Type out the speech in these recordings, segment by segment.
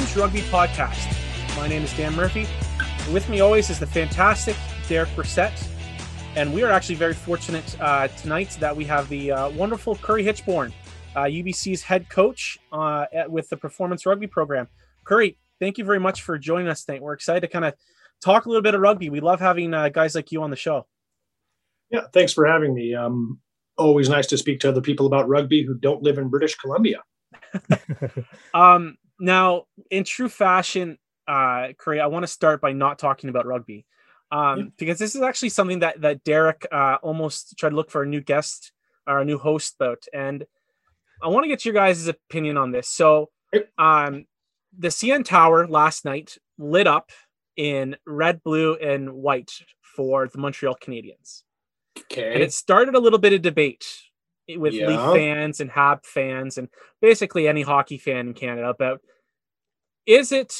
welcome to the LaRouge Rugby Podcast. My name is Dan Murphy. And with me always is the fantastic Derek Brissett. And we are actually very fortunate uh, tonight that we have the uh, wonderful Curry Hitchborn, uh, UBC's head coach uh, at, with the Performance Rugby program. Curry, thank you very much for joining us tonight. We're excited to kind of talk a little bit of rugby. We love having uh, guys like you on the show. Yeah, thanks for having me. Um, always nice to speak to other people about rugby who don't live in British Columbia. um, now, in true fashion, uh, Curry, I want to start by not talking about rugby, um, yeah. because this is actually something that that Derek uh, almost tried to look for a new guest or a new host about, and I want to get your guys' opinion on this. So, um, the CN Tower last night lit up in red, blue, and white for the Montreal Canadiens. Okay. And it started a little bit of debate with yeah. Leaf fans and Hab fans and basically any hockey fan in Canada about is it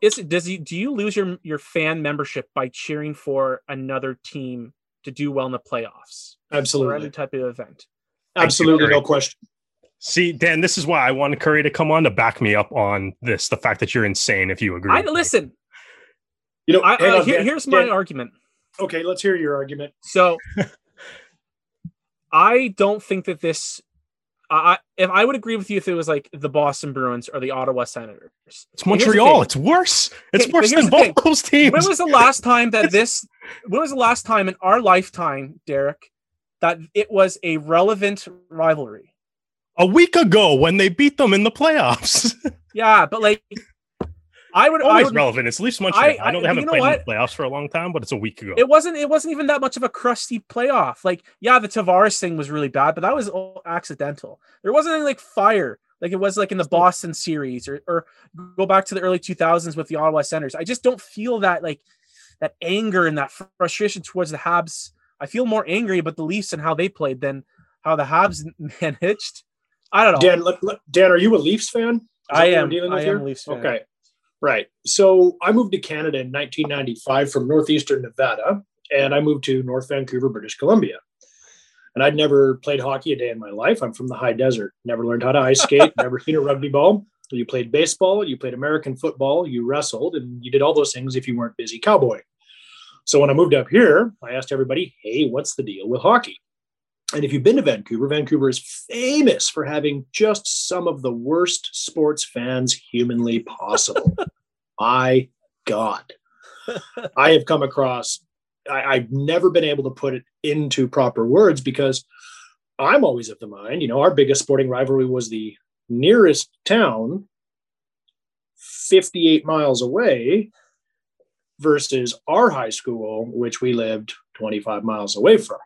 is it does you do you lose your your fan membership by cheering for another team to do well in the playoffs? Absolutely. Or any type of event. Absolutely, no question. See, Dan, this is why I wanted Curry to come on to back me up on this. The fact that you're insane if you agree. I listen. You know, I, uh, on, here, Dan, here's my Dan. argument. Okay, let's hear your argument. So, I don't think that this. I if I would agree with you if it was like the Boston Bruins or the Ottawa Senators. It's Montreal. It's worse. It's okay, worse than both those teams. When was the last time that this? when was the last time in our lifetime, Derek, that it was a relevant rivalry? A week ago when they beat them in the playoffs. yeah, but like I would always I would, relevant. It's Leafs Montreal. I, I, I know they haven't played what? in the playoffs for a long time, but it's a week ago. It wasn't. It wasn't even that much of a crusty playoff. Like, yeah, the Tavares thing was really bad, but that was accidental. There wasn't any like fire like it was like in the Boston series, or or go back to the early 2000s with the Ottawa Senators. I just don't feel that like that anger and that frustration towards the Habs. I feel more angry about the Leafs and how they played than how the Habs managed. I don't know. Dan, look, look, Dan, are you a Leafs fan? I am. I am a Leafs fan. Okay. Right. So I moved to Canada in 1995 from northeastern Nevada, and I moved to North Vancouver, British Columbia. And I'd never played hockey a day in my life. I'm from the high desert, never learned how to ice skate, never seen a rugby ball. You played baseball, you played American football, you wrestled, and you did all those things if you weren't busy cowboying. So when I moved up here, I asked everybody, hey, what's the deal with hockey? And if you've been to Vancouver, Vancouver is famous for having just some of the worst sports fans humanly possible. My God. I have come across, I, have never been able to put it into proper words because I'm always of the mind, you know, our biggest sporting rivalry was the nearest town 58 miles away versus our high school, which we lived 25 miles away from.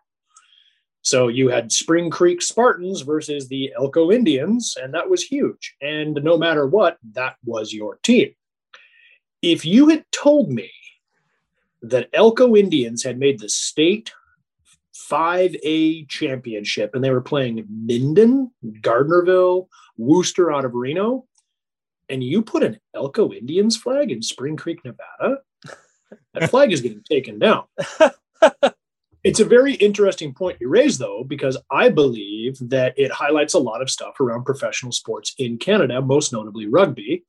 So you had Spring Creek Spartans versus the Elko Indians, and that was huge. And no matter what, that was your team. If you had told me that Elko Indians had made the state 5A championship and they were playing Minden, Gardnerville, Wooster out of Reno, and you put an Elko Indians flag in Spring Creek, Nevada, that flag is getting taken down. It's a very interesting point you raise, though, because I believe that it highlights a lot of stuff around professional sports in Canada, most notably rugby,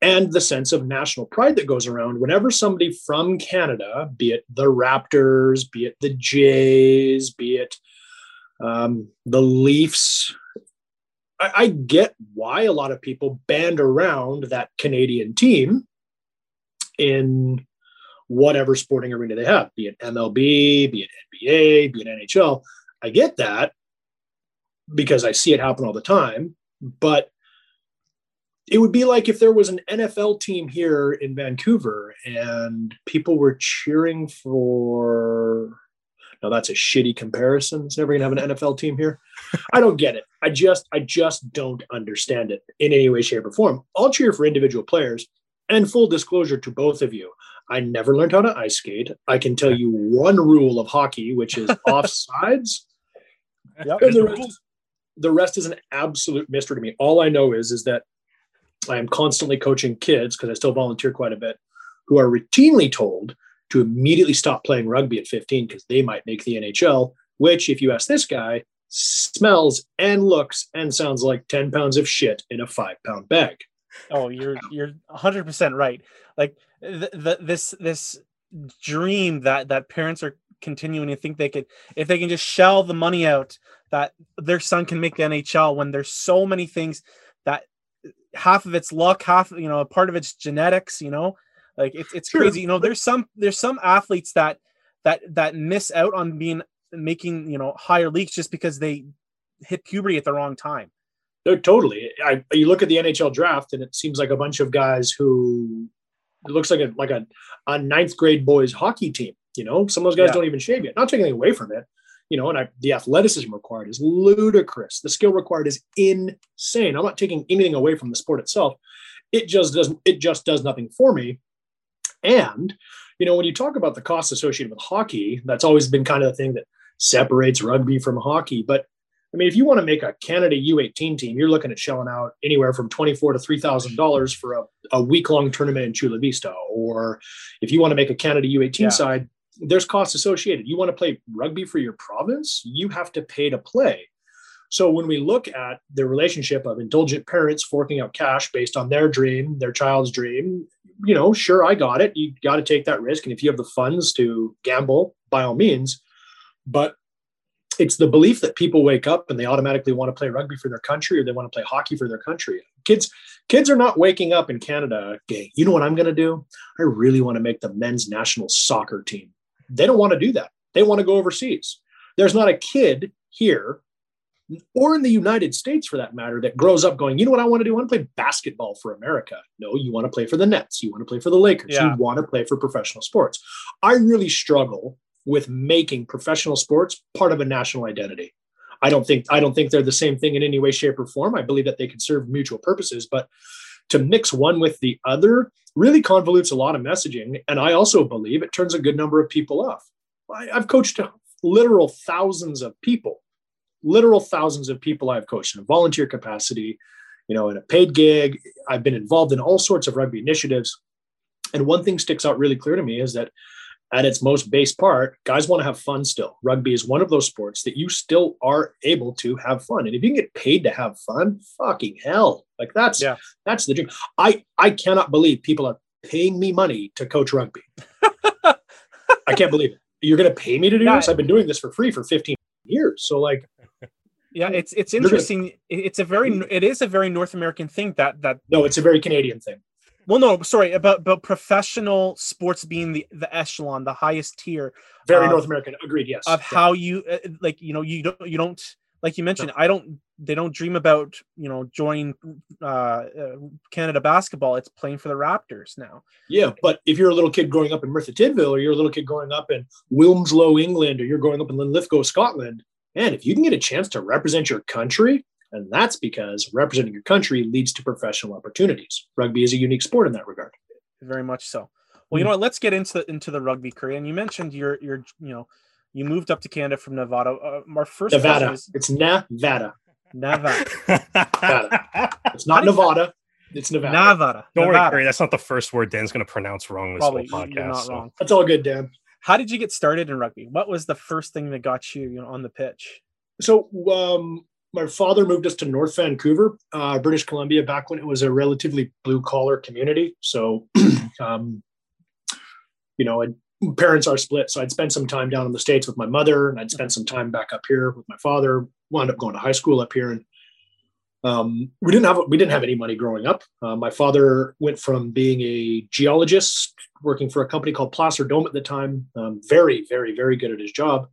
and the sense of national pride that goes around whenever somebody from Canada, be it the Raptors, be it the Jays, be it um, the Leafs. I, I get why a lot of people band around that Canadian team in whatever sporting arena they have, be it MLB, be it NBA, be it NHL. I get that because I see it happen all the time. But it would be like if there was an NFL team here in Vancouver and people were cheering for. Now that's a shitty comparison. It's never gonna have an NFL team here. I don't get it. I just, I just don't understand it in any way, shape, or form. I'll cheer for individual players. And full disclosure to both of you, I never learned how to ice skate. I can tell you one rule of hockey, which is offsides. Yep. And the rest, the rest is an absolute mystery to me. All I know is is that I am constantly coaching kids because I still volunteer quite a bit, who are routinely told to immediately stop playing rugby at 15 because they might make the NHL. Which, if you ask this guy, smells and looks and sounds like 10 pounds of shit in a five pound bag. oh, you're you're 100 percent right. Like the, the this this dream that that parents are continuing to think they could if they can just shell the money out that their son can make the NHL when there's so many things that half of it's luck, half you know, a part of it's genetics, you know. Like it's it's crazy. You know, there's some there's some athletes that that that miss out on being making, you know, higher leagues just because they hit puberty at the wrong time. No, totally. I, you look at the NHL draft, and it seems like a bunch of guys who it looks like a like a, a ninth grade boys hockey team. You know, some of those guys yeah. don't even shave yet. Not taking anything away from it, you know, and I, the athleticism required is ludicrous. The skill required is insane. I'm not taking anything away from the sport itself. It just doesn't. It just does nothing for me. And you know, when you talk about the costs associated with hockey, that's always been kind of the thing that separates rugby from hockey. But I mean, if you want to make a Canada U18 team, you're looking at shelling out anywhere from twenty-four to three thousand dollars for a, a week-long tournament in Chula Vista. Or if you want to make a Canada U18 yeah. side, there's costs associated. You want to play rugby for your province, you have to pay to play. So when we look at the relationship of indulgent parents forking out cash based on their dream, their child's dream, you know, sure, I got it. You got to take that risk, and if you have the funds to gamble, by all means. But it's the belief that people wake up and they automatically want to play rugby for their country or they want to play hockey for their country. Kids, kids are not waking up in Canada. Okay, you know what I'm going to do? I really want to make the men's national soccer team. They don't want to do that. They want to go overseas. There's not a kid here or in the United States for that matter that grows up going, you know what I want to do? I want to play basketball for America. No, you want to play for the Nets. You want to play for the Lakers. Yeah. You want to play for professional sports. I really struggle with making professional sports part of a national identity. I don't think I don't think they're the same thing in any way, shape, or form. I believe that they can serve mutual purposes, but to mix one with the other really convolutes a lot of messaging. And I also believe it turns a good number of people off. I, I've coached literal thousands of people, literal thousands of people I've coached in a volunteer capacity, you know, in a paid gig. I've been involved in all sorts of rugby initiatives. And one thing sticks out really clear to me is that at its most base part, guys want to have fun still. Rugby is one of those sports that you still are able to have fun. And if you can get paid to have fun, fucking hell. Like that's yeah. that's the dream. I I cannot believe people are paying me money to coach rugby. I can't believe it. You're gonna pay me to do yeah. this? I've been doing this for free for 15 years. So like yeah, it's it's interesting. Gonna, it's a very it is a very North American thing that that No, it's a very Canadian thing well no sorry about about professional sports being the the echelon the highest tier very north american agreed yes of yeah. how you uh, like you know you don't you don't like you mentioned no. i don't they don't dream about you know joining uh, uh, canada basketball it's playing for the raptors now yeah but if you're a little kid growing up in merthyr tydfil or you're a little kid growing up in wilmslow england or you're growing up in linlithgow scotland and if you can get a chance to represent your country and that's because representing your country leads to professional opportunities. Rugby is a unique sport in that regard. Very much so. Well, you know what? Let's get into into the rugby career. And you mentioned your your you know you moved up to Canada from Nevada. Uh, our first Nevada. Is, it's Nevada. Nevada. Nevada. It's not Nevada. It's Nevada. Nevada. Don't Nevada. worry, Corey. That's not the first word Dan's going to pronounce wrong this Probably, whole podcast. You're not so. wrong. That's all good, Dan. How did you get started in rugby? What was the first thing that got you, you know, on the pitch? So, um, my father moved us to North Vancouver, uh, British Columbia, back when it was a relatively blue collar community. So, um, you know, and parents are split. So I'd spend some time down in the States with my mother and I'd spend some time back up here with my father, wound up going to high school up here. And um, we didn't have, we didn't have any money growing up. Uh, my father went from being a geologist working for a company called Placer Dome at the time, um, very, very, very good at his job.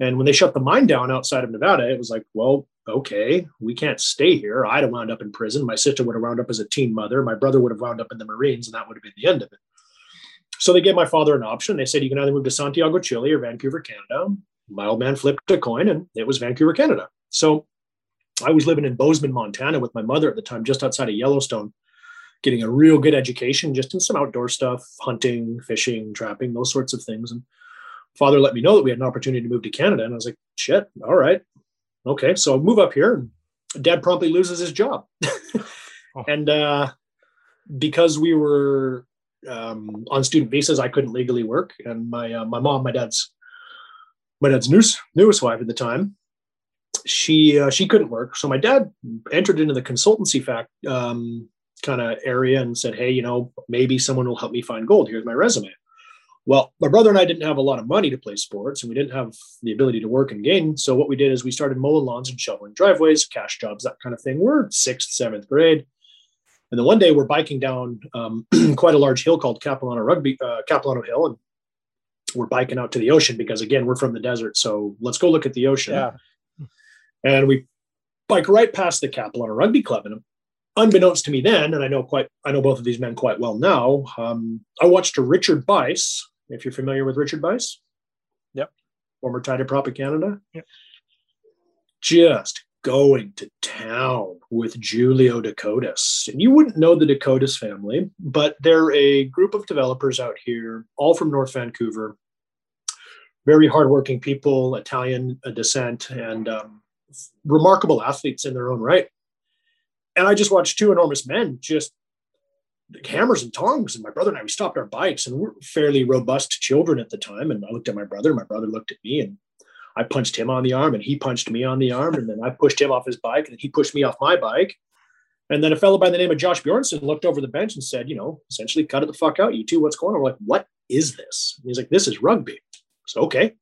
And when they shut the mine down outside of Nevada, it was like, well, okay, we can't stay here. I'd have wound up in prison. My sister would have wound up as a teen mother. My brother would have wound up in the Marines, and that would have been the end of it. So they gave my father an option. They said, you can either move to Santiago, Chile or Vancouver, Canada. My old man flipped a coin, and it was Vancouver, Canada. So I was living in Bozeman, Montana with my mother at the time, just outside of Yellowstone, getting a real good education, just in some outdoor stuff, hunting, fishing, trapping, those sorts of things. And father let me know that we had an opportunity to move to Canada. And I was like, shit, all right, okay, so I move up here and dad promptly loses his job. oh. And uh, because we were um, on student visas, I couldn't legally work. And my uh, my mom, my dad's my dad's newest newest wife at the time, she uh, she couldn't work. So my dad entered into the consultancy fact um, kind of area and said, hey, you know, maybe someone will help me find gold. Here's my resume. Well, my brother and I didn't have a lot of money to play sports and we didn't have the ability to work and gain. So what we did is we started mowing lawns and shoveling driveways, cash jobs, that kind of thing. We're sixth, seventh grade. And then one day we're biking down um, quite a large hill called Capilano Rugby, uh, Capilano Hill. And we're biking out to the ocean because again, we're from the desert. So let's go look at the ocean. Yeah. And we bike right past the Capilano Rugby Club. And unbeknownst to me then, and I know quite, I know both of these men quite well now. Um, I watched a Richard Bice if you're familiar with Richard Bice. Yep. Former tight prop of Canada. Yep. Just going to town with Julio Dakotas. And you wouldn't know the Dakotas family, but they're a group of developers out here, all from North Vancouver. Very hardworking people, Italian descent, and um, remarkable athletes in their own right. And I just watched two enormous men just hammers and tongs. And my brother and I, we stopped our bikes and we're fairly robust children at the time. And I looked at my brother, and my brother looked at me, and I punched him on the arm and he punched me on the arm. And then I pushed him off his bike and he pushed me off my bike. And then a fellow by the name of Josh Bjornson looked over the bench and said, you know, essentially cut it the fuck out, you two, what's going on? We're like, what is this? And he's like, this is rugby. So, okay.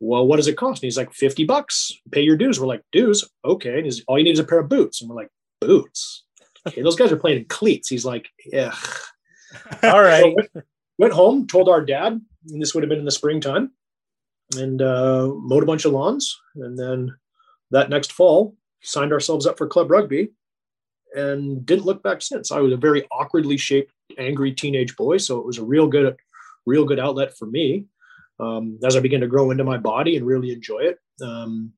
Well, what does it cost? And he's like, 50 bucks, pay your dues. We're like, dues? Okay. And he's all you need is a pair of boots. And we're like, boots? Okay, those guys are playing in cleats. He's like, yeah. All right. So went, went, home, told our dad, and this would have been in the springtime, and uh, mowed a bunch of lawns. And then that next fall, signed ourselves up for club rugby and didn't look back since. I was a very awkwardly shaped, angry teenage boy. So it was a real good, real good outlet for me. Um, as I began to grow into my body and really enjoy it. Um,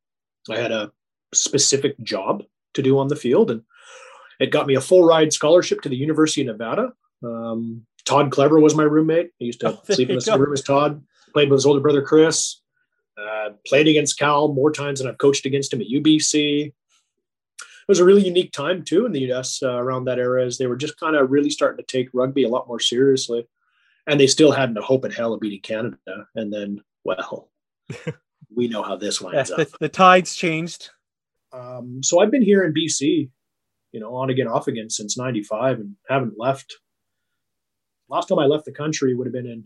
I had a specific job to do on the field and it got me a full ride scholarship to the University of Nevada. Um, Todd Clever was my roommate. I used to oh, sleep in the same room as Todd. Played with his older brother Chris. Uh, played against Cal more times than I've coached against him at UBC. It was a really unique time too in the US uh, around that era, as they were just kind of really starting to take rugby a lot more seriously, and they still hadn't a hope in hell of beating Canada. And then, well, we know how this winds yeah, the, up. The tides changed. Um, so I've been here in BC you know, on again, off again since 95 and haven't left. Last time I left the country would have been in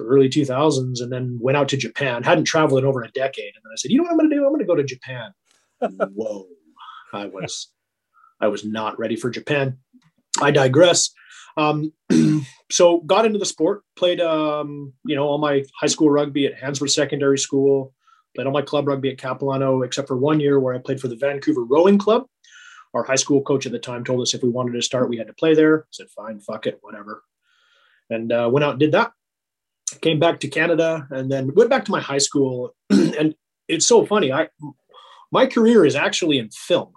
early 2000s and then went out to Japan. Hadn't traveled in over a decade. And then I said, you know what I'm going to do? I'm going to go to Japan. Whoa. I was, I was not ready for Japan. I digress. Um, so got into the sport, played, um, you know, all my high school rugby at Handsworth Secondary School, Played all my club rugby at Capilano, except for one year where I played for the Vancouver Rowing Club. Our high school coach at the time told us if we wanted to start, we had to play there. I said, fine, fuck it, whatever. And uh, went out and did that. Came back to Canada and then went back to my high school. and it's so funny. I my career is actually in film.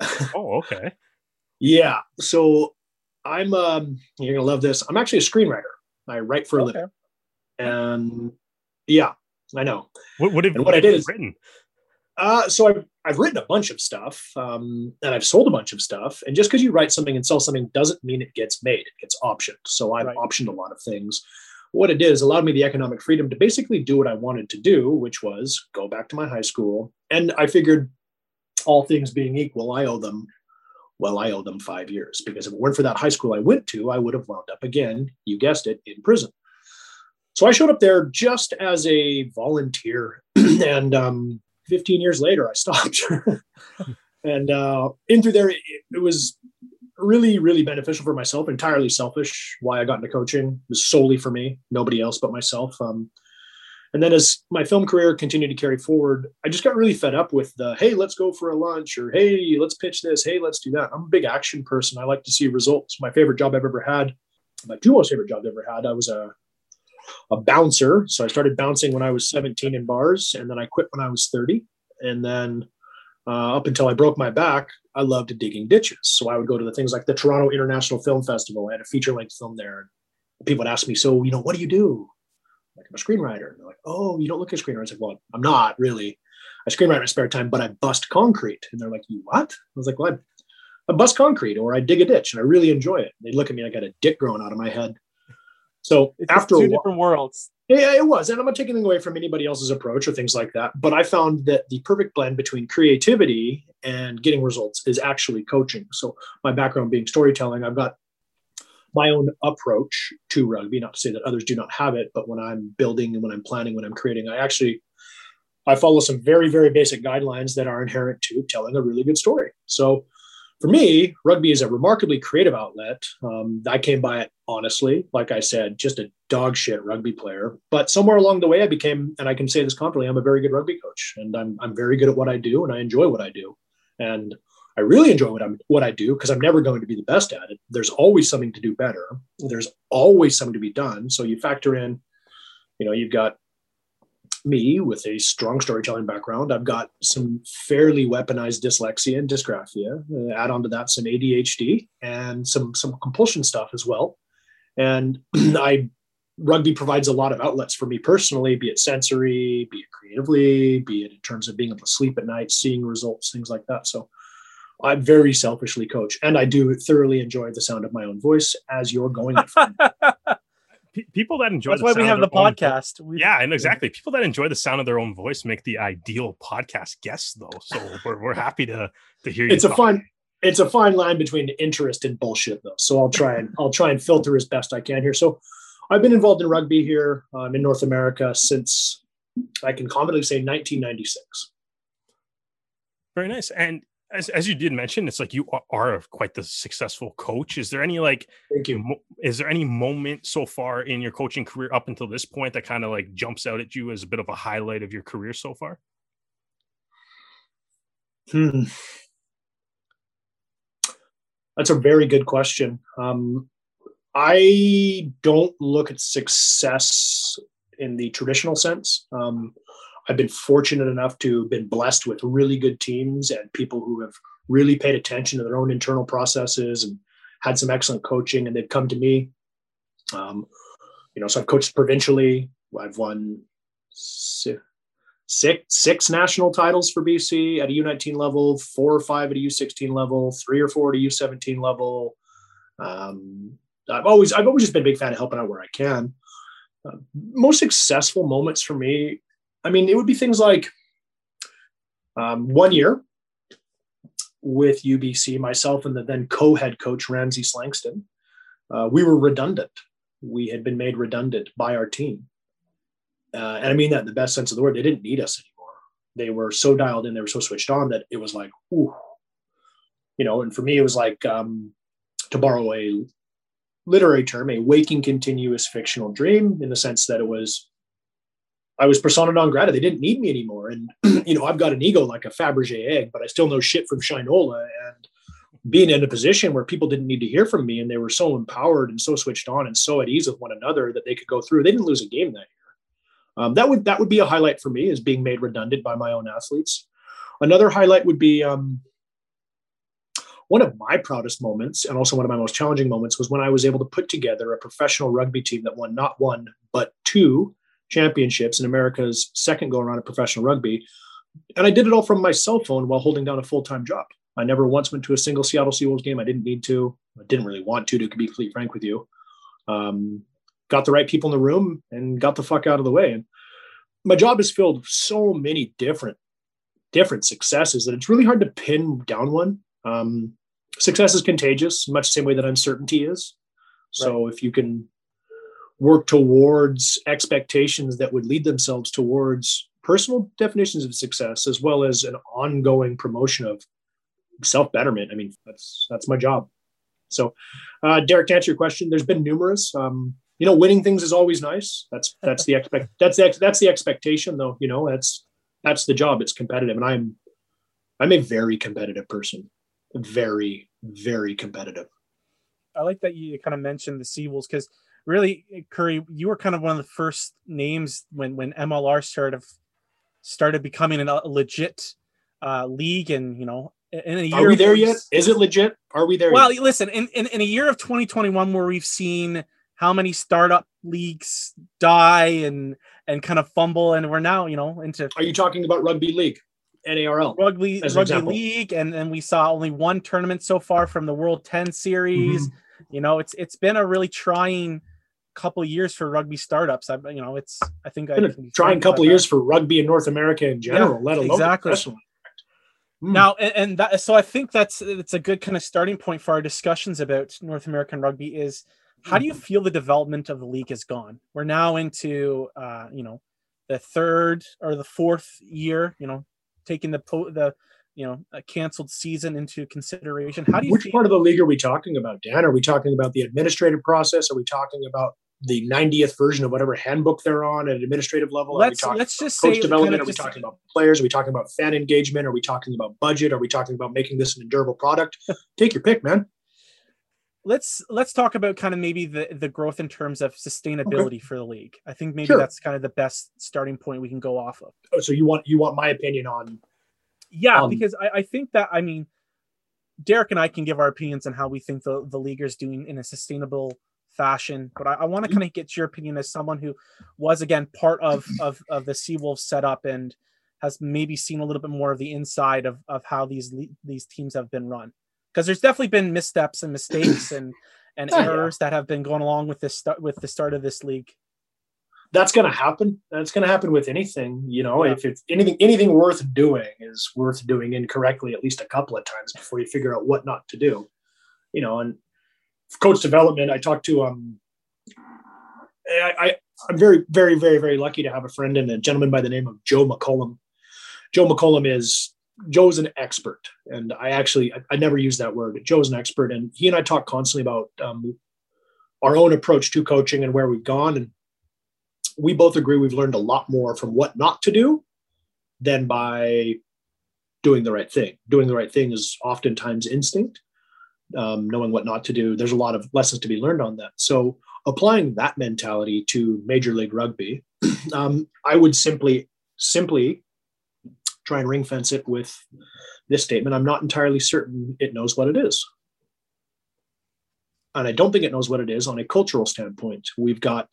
oh, okay. yeah. So I'm um you're gonna love this. I'm actually a screenwriter. I write for a okay. living. And yeah, I know. What, what, have, and what, what I did is written? Uh, so I've, I've written a bunch of stuff um, and I've sold a bunch of stuff. And just because you write something and sell something doesn't mean it gets made, it gets optioned. So I've right. optioned a lot of things. What it did is allowed me the economic freedom to basically do what I wanted to do, which was go back to my high school. And I figured, all things being equal, I owe them, well, I owe them five years because if it weren't for that high school I went to, I would have wound up again, you guessed it, in prison. So I showed up there just as a volunteer, and um, 15 years later, I stopped. and uh, in through there, it, it, was really, really beneficial for myself. Entirely selfish. Why I got into coaching was solely for me, nobody else but myself. Um, and then as my film career continued to carry forward, I just got really fed up with the hey, let's go for a lunch, or hey, let's pitch this, hey, let's do that. I'm a big action person. I like to see results. My favorite job I've ever had, my two most favorite jobs I've ever had, I was a a bouncer. So I started bouncing when I was 17 in bars, and then I quit when I was 30. And then uh, up until I broke my back, I loved digging ditches. So I would go to the things like the Toronto International Film Festival. I had a feature length film there. People would ask me, "So, you know, what do you do?" Like I'm a screenwriter. And they're like, "Oh, you don't look at a screenwriter." I was like, "Well, I'm not really. I screenwrite in my spare time, but I bust concrete." And they're like, "You what?" I was like, "Well, I, I bust concrete, or I dig a ditch, and I really enjoy it." They look at me I got a dick growing out of my head. So It's after two different worlds. yeah, it was. And I'm not taking anything away from anybody else's approach or things like that. But I found that the perfect blend between creativity and getting results is actually coaching. So my background being storytelling, I've got my own approach to rugby. Not to say that others do not have it, but when I'm building and when I'm planning, when I'm creating, I actually I follow some very, very basic guidelines that are inherent to telling a really good story. So for me, rugby is a remarkably creative outlet. Um, I came by it honestly, like I said, just a dog shit rugby player. But somewhere along the way, I became, and I can say this confidently, I'm a very good rugby coach, and I'm I'm very good at what I do, and I enjoy what I do, and I really enjoy what I'm what I do because I'm never going to be the best at it. There's always something to do better. There's always something to be done. So you factor in, you know, you've got me with a strong storytelling background. I've got some fairly weaponized dyslexia and dysgraphia. Uh, add on to that some ADHD and some some compulsion stuff as well. And I rugby provides a lot of outlets for me personally, be it sensory, be it creatively, be it in terms of being able to sleep at night, seeing results, things like that. So I very selfishly coach, and I do thoroughly enjoy the sound of my own voice as you're going. my friend. Pe- people that enjoy That's the why sound we have the their own vo- podcast. Yeah, and exactly. People that enjoy the sound of their own voice make the ideal podcast guests, though. So we're, we're happy to to hear you. it's a talk. fine it's a fine line between interest and bullshit though so i'll try and i'll try and filter as best i can here so i've been involved in rugby here um, in north america since i can confidently say 1996 Very nice. And as, as you did mention, it's like you are, are quite the successful coach. Is there any like, thank you is there any moment so far in your coaching career up until this point that kind of like jumps out at you as a bit of a highlight of your career so far? Hmm. That's a very good question. Um, I don't look at success in the traditional sense. Um, I've been fortunate enough to have been blessed with really good teams and people who have really paid attention to their own internal processes and had some excellent coaching, and they've come to me. Um, you know, so I've coached provincially. I've won six six national titles for BC at a U19 level, four or five at a U16 level, three or four at a U17 level. Um, I've always I've always just been a big fan of helping out where I can. Uh, most successful moments for me, I mean, it would be things like um, one year with UBC, myself and the then co-head coach Ramsey Slangston. Uh, we were redundant. We had been made redundant by our team. Uh, and I mean that in the best sense of the word. They didn't need us anymore. They were so dialed in, they were so switched on that it was like, ooh, you know. And for me, it was like um, to borrow a literary term, a waking continuous fictional dream, in the sense that it was, I was persona non grata. They didn't need me anymore, and you know, I've got an ego like a Fabergé egg, but I still know shit from Shinola, and being in a position where people didn't need to hear from me and they were so empowered and so switched on and so at ease with one another that they could go through. They didn't lose a game that year. Um, that would that would be a highlight for me is being made redundant by my own athletes. Another highlight would be um, one of my proudest moments and also one of my most challenging moments was when I was able to put together a professional rugby team that won not one but two championships in America's second go around of professional rugby. And I did it all from my cell phone while holding down a full time job. I never once went to a single Seattle Seawolves game. I didn't need to. I didn't really want to, to be completely frank with you. Um, got the right people in the room and got the fuck out of the way. And my job is filled with so many different different successes that it's really hard to pin down one. Um, success is contagious, much the same way that uncertainty is. So if you can work towards expectations that would lead themselves towards personal definitions of success, as well as an ongoing promotion of self betterment, I mean that's that's my job. So, uh, Derek, to answer your question, there's been numerous. Um, you know, winning things is always nice. That's that's the expect that's the, that's the expectation, though. You know, that's that's the job. It's competitive, and I'm I'm a very competitive person, very very competitive. I like that you kind of mentioned the Seawolves because really, Curry, you were kind of one of the first names when when MLR started started becoming a legit uh, league, and you know, in a year Are we there yet? Is it legit? Are we there? Well, yet? listen, in, in in a year of 2021 where we've seen how many startup leagues die and and kind of fumble, and we're now you know into are you talking about rugby league, NARL? rugby rugby example. league, and and we saw only one tournament so far from the World 10 series. Mm-hmm. You know, it's it's been a really trying couple years for rugby startups. I, you know, it's I think I can trying couple years for rugby in North America in general, yeah, let alone exactly. Mm. Now, and, and, that so I think that's it's a good kind of starting point for our discussions about North American rugby. Is how do you hmm. feel the development of the league has gone? We're now into uh, you know the third or the fourth year. You know, taking the po- the you know a canceled season into consideration. How do you? Which feel- part of the league are we talking about, Dan? Are we talking about the administrative process? Are we talking about the 90th version of whatever handbook they're on at an administrative level? Let's, let's just coach say development. Kind of are we talking about players? Are we talking about fan engagement? Are we talking about budget? Are we talking about making this an endurable product? Take your pick, man. Let's let's talk about kind of maybe the the growth in terms of sustainability okay. for the league. I think maybe sure. that's kind of the best starting point we can go off of. Oh, so you want you want my opinion on? Yeah, um, because I, I think that I mean, Derek and I can give our opinions on how we think the the league is doing in a sustainable fashion. But I, I want to mm-hmm. kind of get your opinion as someone who was again part of of, of the Seawolves setup and has maybe seen a little bit more of the inside of, of how these these teams have been run. Because there's definitely been missteps and mistakes and and oh, errors yeah. that have been going along with this start with the start of this league. That's going to happen. That's going to happen with anything. You know, yeah. if it's anything anything worth doing is worth doing incorrectly at least a couple of times before you figure out what not to do. You know, and coach development, I talked to um, I, I I'm very very very very lucky to have a friend and a gentleman by the name of Joe McCollum. Joe McCollum is Joe's an expert, and I actually I, I never use that word. Joe's an expert, and he and I talk constantly about um, our own approach to coaching and where we've gone, and we both agree we've learned a lot more from what not to do than by doing the right thing. Doing the right thing is oftentimes instinct, um, knowing what not to do. There's a lot of lessons to be learned on that. So applying that mentality to Major League Rugby, um, I would simply simply try and ring fence it with this statement. I'm not entirely certain it knows what it is. And I don't think it knows what it is on a cultural standpoint. We've got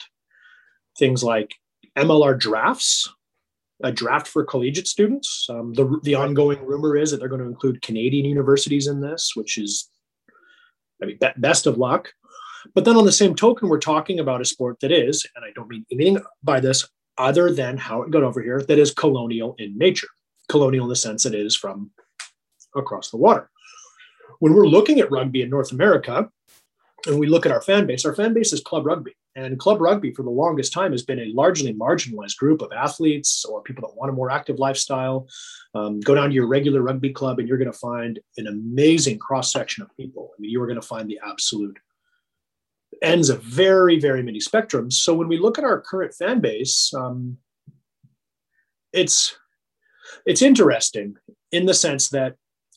things like MLR drafts, a draft for collegiate students. Um, the, the ongoing rumor is that they're going to include Canadian universities in this, which is I mean, best of luck. But then on the same token, we're talking about a sport that is, and I don't mean anything by this other than how it got over here, that is colonial in nature. Colonial in the sense it is from across the water. When we're looking at rugby in North America, and we look at our fan base, our fan base is club rugby. And club rugby for the longest time has been a largely marginalized group of athletes or people that want a more active lifestyle. Um, go down to your regular rugby club and you're going to find an amazing cross section of people. I mean, you are going to find the absolute ends of very, very many spectrums. So when we look at our current fan base, um, it's it's interesting in the sense that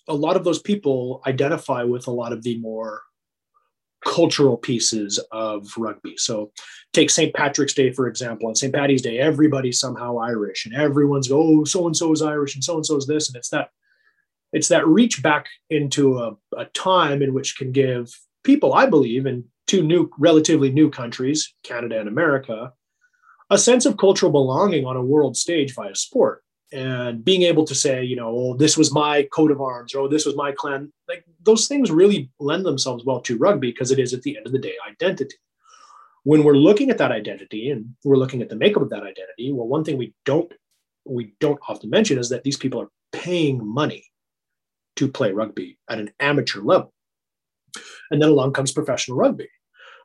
a lot of those people identify with a lot of the more cultural pieces of rugby. So take St. Patrick's Day, for example. On St. Patty's Day, everybody's somehow Irish and everyone's, oh, so-and-so is Irish and so-and-so is this. And it's that, it's that reach back into a, a time in which can give people, I believe, in two new, relatively new countries, Canada and America, a sense of cultural belonging on a world stage via sport and being able to say, you know, oh, this was my coat of arms, or oh, this was my clan, like those things really lend themselves well to rugby because it is at the end of the day identity. When we're looking at that identity and we're looking at the makeup of that identity, well, one thing we don't we don't often mention is that these people are paying money to play rugby at an amateur level. And then along comes professional rugby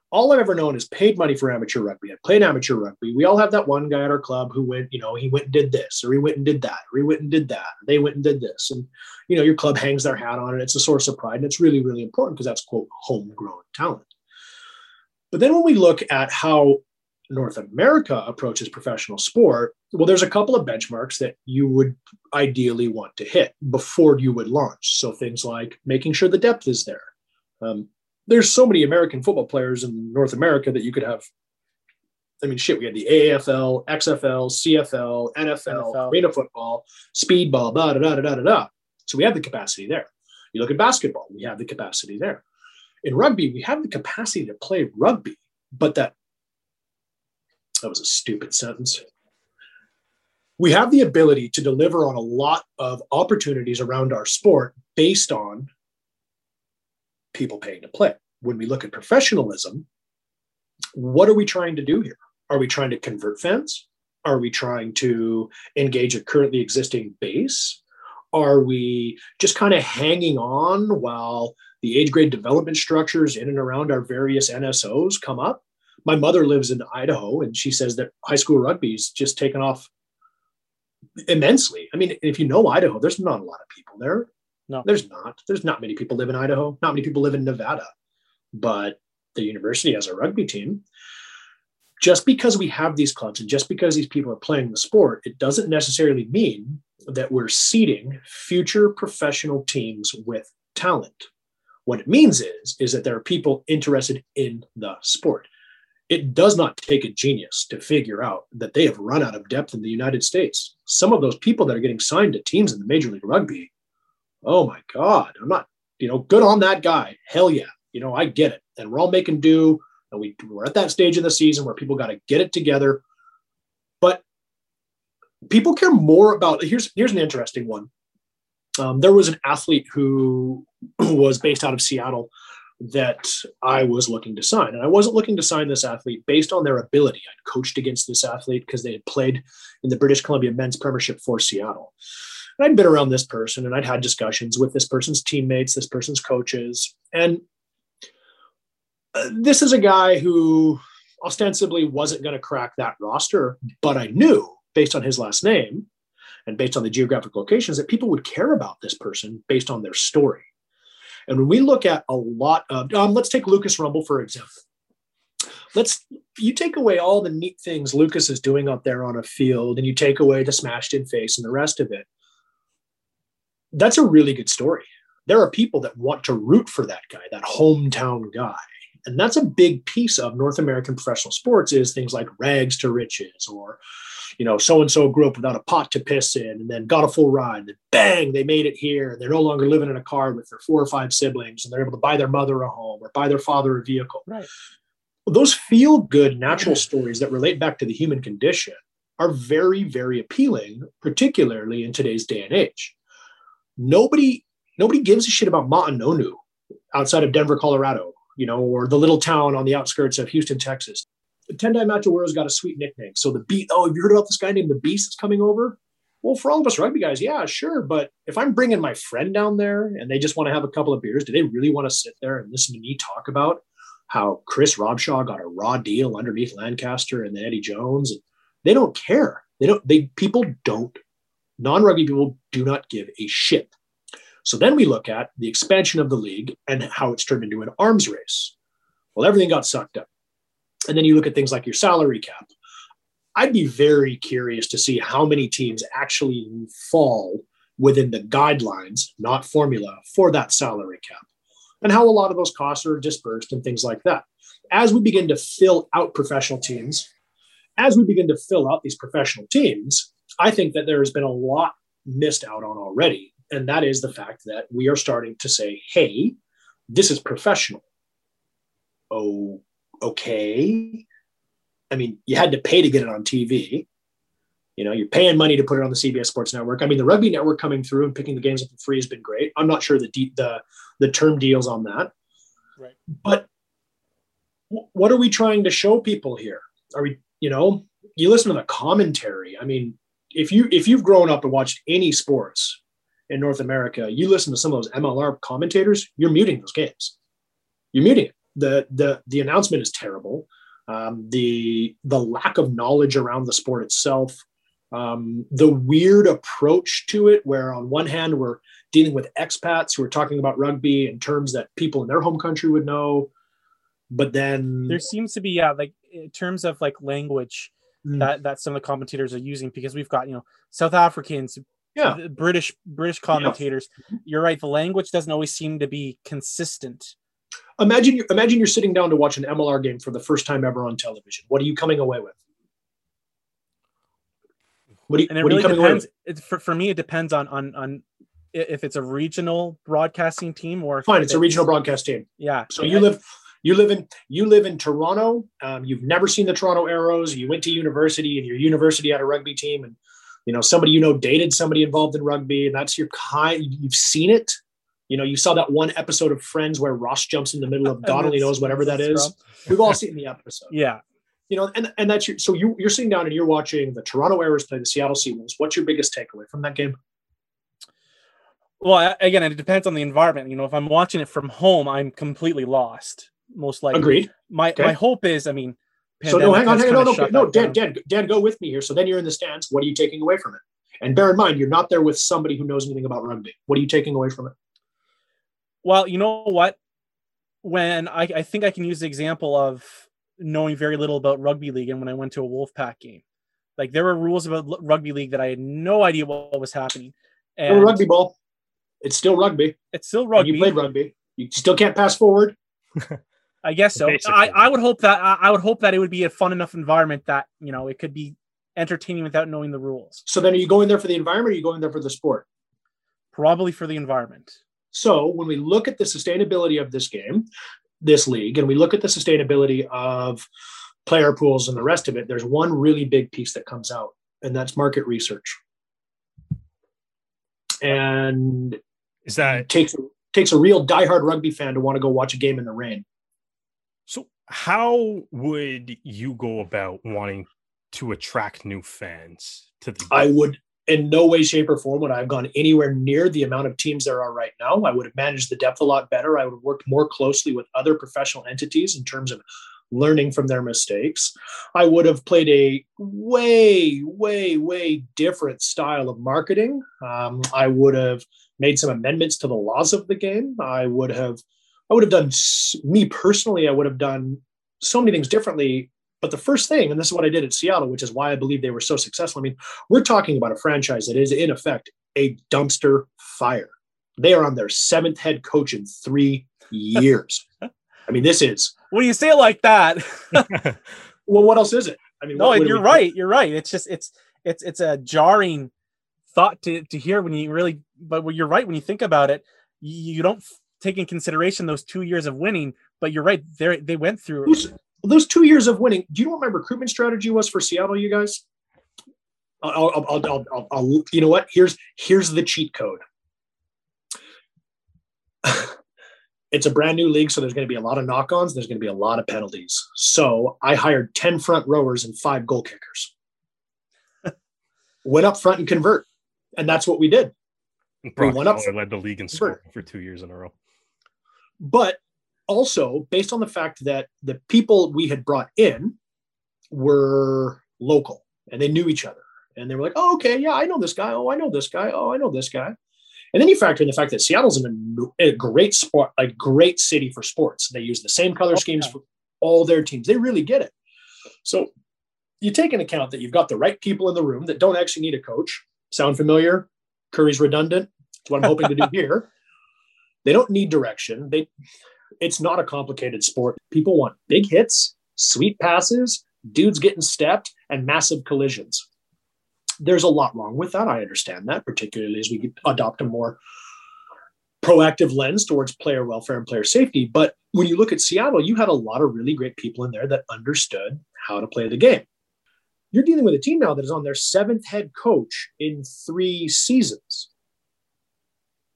all I've ever known is paid money for amateur rugby. I played amateur rugby. We all have that one guy at our club who went, you know, he went and did this, or he went and did that, or he went and did that, or they went and did this. And, you know, your club hangs their hat on it. It's a source of pride. And it's really, really important because that's, quote, homegrown talent. But then when we look at how North America approaches professional sport, well, there's a couple of benchmarks that you would ideally want to hit before you would launch. So things like making sure the depth is there. Um, there's so many American football players in North America that you could have. I mean, shit, we had the AAFL, XFL, CFL, NFL, NFL. arena football, speedball, da, da, da, da, da, da. So we have the capacity there. You look at basketball, we have the capacity there. In rugby, we have the capacity to play rugby, but that that was a stupid sentence. We have the ability to deliver on a lot of opportunities around our sport based on people paying to play. When we look at professionalism, what are we trying to do here? Are we trying to convert fans? Are we trying to engage a currently existing base? Are we just kind of hanging on while the age grade development structures in and around our various NSOs come up? My mother lives in Idaho and she says that high school rugby's just taken off immensely. I mean, if you know Idaho, there's not a lot of people there. No, there's not. There's not many people live in Idaho. Not many people live in Nevada, but the university has a rugby team. Just because we have these clubs and just because these people are playing the sport, it doesn't necessarily mean that we're seeding future professional teams with talent. What it means is, is that there are people interested in the sport. It does not take a genius to figure out that they have run out of depth in the United States. Some of those people that are getting signed to teams in the Major League Rugby, oh my God, I'm not, you know, good on that guy. Hell yeah. You know, I get it. And we're all making do. And we, we're at that stage in the season where people got to get it together. But people care more about here's here's an interesting one. Um, there was an athlete who was based out of Seattle that I was looking to sign. And I wasn't looking to sign this athlete based on their ability. I'd coached against this athlete because they had played in the British Columbia men's premiership for Seattle. And I'd been around this person and I'd had discussions with this person's teammates, this person's coaches. And uh, this is a guy who ostensibly wasn't going to crack that roster, but I knew based on his last name and based on the geographic locations that people would care about this person based on their story. And when we look at a lot of, um, let's take Lucas Rumble for example. Let's, you take away all the neat things Lucas is doing up there on a field and you take away the smashed in face and the rest of it. That's a really good story. There are people that want to root for that guy, that hometown guy. And that's a big piece of North American professional sports is things like rags to riches or you know, so and so grew up without a pot to piss in and then got a full ride. And bang, they made it here. They're no longer living in a car with their four or five siblings and they're able to buy their mother a home or buy their father a vehicle. Right. Well, those feel good natural stories that relate back to the human condition are very, very appealing, particularly in today's day and age. Nobody, nobody gives a shit about Motunonu outside of Denver, Colorado, you know, or the little town on the outskirts of Houston, Texas. Tendai Mtawarira's got a sweet nickname. So the beat, oh, have you heard about this guy named the Beast that's coming over? Well, for all of us rugby guys, yeah, sure. But if I'm bringing my friend down there and they just want to have a couple of beers, do they really want to sit there and listen to me talk about how Chris Robshaw got a raw deal underneath Lancaster and then Eddie Jones? They don't care. They don't. They people don't. Non-rugby people do not give a shit. So then we look at the expansion of the league and how it's turned into an arms race. Well, everything got sucked up. And then you look at things like your salary cap. I'd be very curious to see how many teams actually fall within the guidelines, not formula, for that salary cap, and how a lot of those costs are dispersed and things like that. As we begin to fill out professional teams, as we begin to fill out these professional teams, I think that there has been a lot missed out on already. And that is the fact that we are starting to say, hey, this is professional. Oh, okay. I mean, you had to pay to get it on TV. You know, you're paying money to put it on the CBS Sports Network. I mean, the Rugby Network coming through and picking the games up for free has been great. I'm not sure the de- the the term deals on that. Right. But w- what are we trying to show people here? Are we, you know, you listen to the commentary. I mean, if you if you've grown up and watched any sports in North America, you listen to some of those MLR commentators, you're muting those games. You're muting it the the the announcement is terrible. Um, the the lack of knowledge around the sport itself, um, the weird approach to it, where on one hand we're dealing with expats who are talking about rugby in terms that people in their home country would know, but then there seems to be yeah like in terms of like language mm. that that some of the commentators are using because we've got you know South Africans yeah british british commentators yeah. you're right the language doesn't always seem to be consistent imagine you imagine you're sitting down to watch an MLR game for the first time ever on television. What are you coming away with? What, you, and it really depends. It, for, for me, it depends on on on if it's a regional broadcasting team or fine, it's, it's, a regional broadcast team. Yeah. So you live you live in you live in Toronto. Um, you've never seen the Toronto Arrows. You went to university, and your university had a rugby team, and you know somebody you know dated somebody involved in rugby, and that's your kind. You've seen it You know, you saw that one episode of Friends where Ross jumps in the middle of God only knows whatever that is. We've all seen the episode. Yeah. You know, and, and that's your so you you're sitting down and you're watching the Toronto Arrows play the Seattle Seawolves. What's your biggest takeaway from that game? Well, again, it depends on the environment. You know, if I'm watching it from home, I'm completely lost. Most likely. Agreed. My Okay. my hope is, I mean, So no, hang on, hang on, no, kinda no, shut no, that Dan, down. Dan, Dan, go with me here. So then you're in the stands. What are you taking away from it? And bear in mind, you're not there with somebody who knows anything about rugby. What are you taking away from it? Well, you know what? When I, I think I can use the example of knowing very little about rugby league and when I went to a Wolfpack game. Like there were rules about l- rugby league that I had no idea what was happening. Still And rugby ball. It's still rugby. it's still When rugby. You played rugby. You still can't pass forward. I guess so. Basically. I, I would hope that I, I would hope that it would be a fun enough environment that, you know, it could be entertaining without knowing the rules. So then are you going there for the environment or are you going there for the sport? Probably for the environment. So when we look at the sustainability of this game, this league, and we look at the sustainability of player pools and the rest of it, there's one really big piece that comes out, and that's market research. And Is that takes takes a real diehard rugby fan to want to go watch a game in the rain. How would you go about wanting to attract new fans to the? I would in no way, shape, or form would I have gone anywhere near the amount of teams there are right now. I would have managed the depth a lot better. I would have worked more closely with other professional entities in terms of learning from their mistakes. I would have played a way, way, way different style of marketing. Um, I would have made some amendments to the laws of the game. I would have, I would have done me personally. I would have done so many things differently. But the first thing, and this is what I did at Seattle, which is why I believe they were so successful. I mean, we're talking about a franchise that is in effect a dumpster fire. They are on their seventh head coach in three years. I mean, this is When you say it like that, well. What else is it? I mean, no, what- what and you're we- right. You're right. It's just it's it's it's a jarring thought to to hear when you really. But you're right when you think about it, you, you don't f- take in consideration those two years of winning. But you're right. They they went through. Those, those two years of winning. Do you know what my recruitment strategy was for Seattle? You guys. I'll, I'll, I'll, I'll, I'll, I'll you know what? Here's here's the cheat code. it's a brand new league, so there's going to be a lot of knock-ons. There's going to be a lot of penalties. So I hired ten front rowers and five goal kickers. Went up front and convert, and that's what we did. Brock went up Keller led the league in scoring for two years in a row. But also based on the fact that the people we had brought in were local and they knew each other. And they were like oh okay yeah i know this guy. Oh i know this guy. Oh i know this guy. And then you factor in the fact that seattle's in a, great sport a great city for sports. They use the same color Oh, schemes for all their teams. They really get it. So you take into account that you've got the right people in the room that don't actually need a coach. Sound familiar? Curry's redundant. It's what i'm hoping to do here they don't need direction they it's not a complicated sport. People want big hits, sweet passes, dudes getting stepped, and massive collisions. There's a lot wrong with that. I understand that, particularly as we adopt a more proactive lens towards player welfare and player safety. But when you look at Seattle, you had a lot of really great people in there that understood how to play the game. You're dealing with a team now that is on their seventh head coach in three seasons.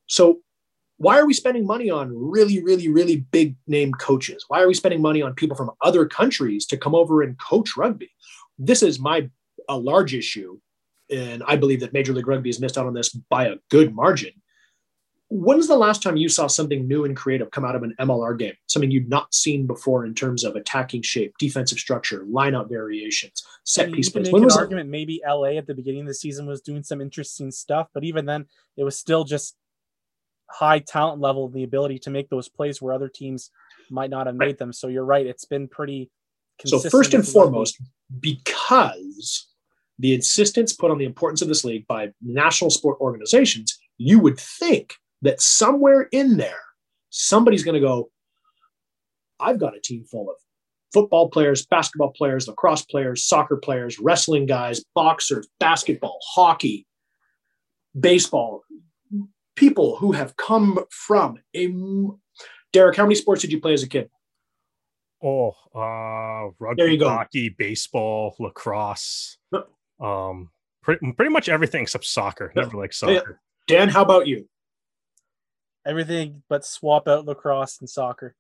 So why are we spending money on really, really, really big name coaches? Why are we spending money on people from other countries to come over and coach rugby? This is my a large issue, and I believe that Major League Rugby has missed out on this by a good margin. When's the last time you saw something new and creative come out of an MLR game? Something you'd not seen before in terms of attacking shape, defensive structure, lineout variations, set you piece can plays. make When an was it? argument maybe LA at the beginning of the season was doing some interesting stuff, but even then, it was still just high talent level, the ability to make those plays where other teams might not have Right. made them. So you're right; it's been pretty. So first and foremost, because the insistence put on the importance of this league by national sport organizations, you would think that somewhere in there, somebody's going to go, I've got a team full of football players, basketball players, lacrosse players, soccer players, wrestling guys, boxers, basketball, hockey, baseball, people who have come from a. Derek, how many sports did you play as a kid? Oh, uh, rugby, There you go. hockey, baseball, lacrosse, um, pretty, pretty much everything except soccer. Never like Yeah. soccer. Dan, how about you? Everything but swap out lacrosse and soccer.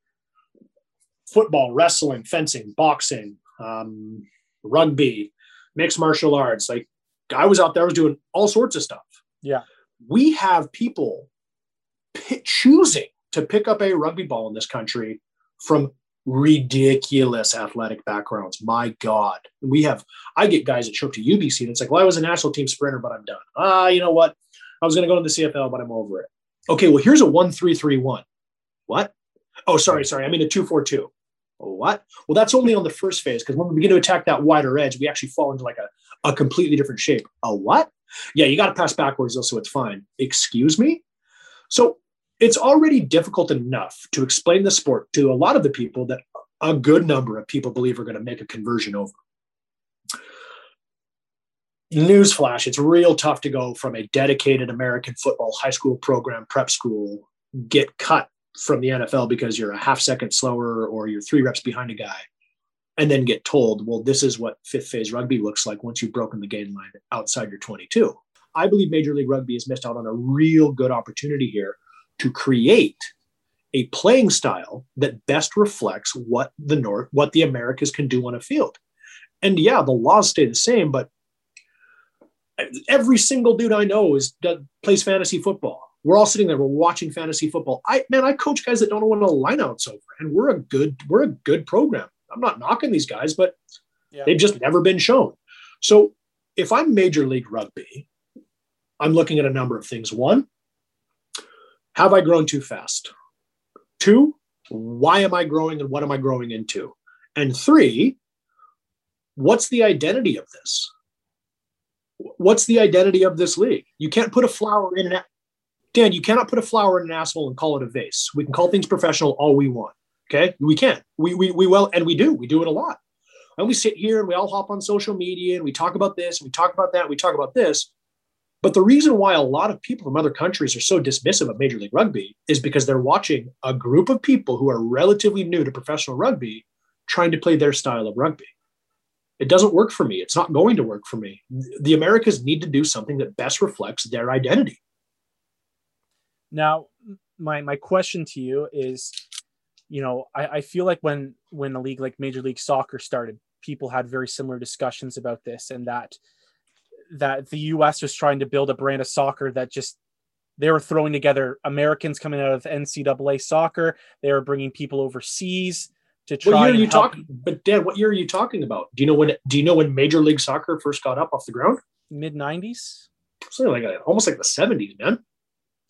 Football, wrestling, fencing, boxing, um, rugby, mixed martial arts. Like I was out there, I was doing all sorts of stuff. Yeah. We have people p- choosing to pick up a rugby ball in this country from ridiculous athletic backgrounds. My God. We have, I get guys that show up to UBC and it's like, well, I was a national team sprinter, but I'm done. Ah, you know what? I was going to go to the CFL, but I'm over it. Okay, well, here's a one three three one. What? Oh, sorry, sorry. I mean a two four two. What? Well, that's only on the first phase because when we begin to attack that wider edge, we actually fall into like a, a completely different shape. A what? Yeah, you got to pass backwards though, so it's fine. Excuse me? So it's already difficult enough to explain the sport to a lot of the people that a good number of people believe are going to make a conversion over. Newsflash, it's real tough to go from a dedicated American football high school program, prep school, get cut from the NFL because you're a half second slower or you're three reps behind a guy, and then get told, well, this is what fifth phase rugby looks like once you've broken the gain line outside your 22. I believe Major League Rugby has missed out on a real good opportunity here to create a playing style that best reflects what the North, what the Americas can do on a field. And yeah, the laws stay the same, but every single dude I know is plays fantasy football. We're all sitting there, we're watching fantasy football. I man, I coach guys that don't know what a lineout's over, and we're a good, we're a good program. I'm not knocking these guys, but yeah. they've just never been shown. So if I'm Major League Rugby, I'm looking at a number of things. One, have I grown too fast? Two, why am I growing and what am I growing into? And three, what's the identity of this? What's the identity of this league? You can't put a flower in an Dan, you cannot put a flower in an asshole and call it a vase. We can call things professional all we want. Okay. We can. We we we well, and we do. We do it a lot. And we sit here and we all hop on social media and we talk about this and we talk about that, and we talk about this. But the reason why a lot of people from other countries are so dismissive of Major League Rugby is because they're watching a group of people who are relatively new to professional rugby trying to play their style of rugby. It doesn't work for me. It's not going to work for me. The Americas need to do something that best reflects their identity. Now, my my question to you is, you know, I, I feel like when when a league like Major League Soccer started, people had very similar discussions about this, and that that the U.S. was trying to build a brand of soccer that just they were throwing together Americans coming out of NCAA soccer. They were bringing people overseas to try. What year are you talking? But Dan, what year are you talking about? Do you know when? Do you know when Major League Soccer first got up off the ground? Mid '90s. Something like a, almost like the '70s, man.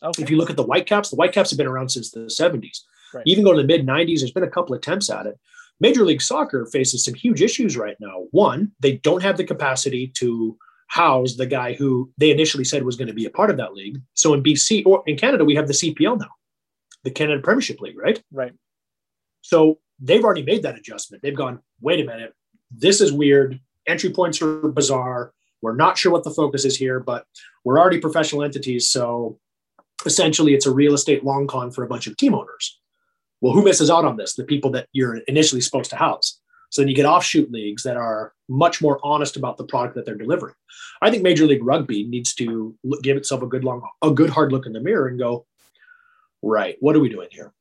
Okay. If you look at the Whitecaps, the Whitecaps have been around since the '70s. Right. Even go to the mid '90s, there's been a couple attempts at it. Major League Soccer faces some huge issues right now. One, they don't have the capacity to house the guy who they initially said was going to be a part of that league. So in BC or in Canada, we have the CPL now, the Canada Premiership League, right? Right. So they've already made that adjustment. They've gone, wait a minute, this is weird. Entry points are bizarre. We're not sure what the focus is here, but we're already professional entities. So essentially, it's a real estate long con for a bunch of team owners. Well, who misses out on this? The people that you're initially supposed to house. So then you get offshoot leagues that are much more honest about the product that they're delivering. I think Major League Rugby needs to give itself a good long, a good hard look in the mirror and go, right, what are we doing here?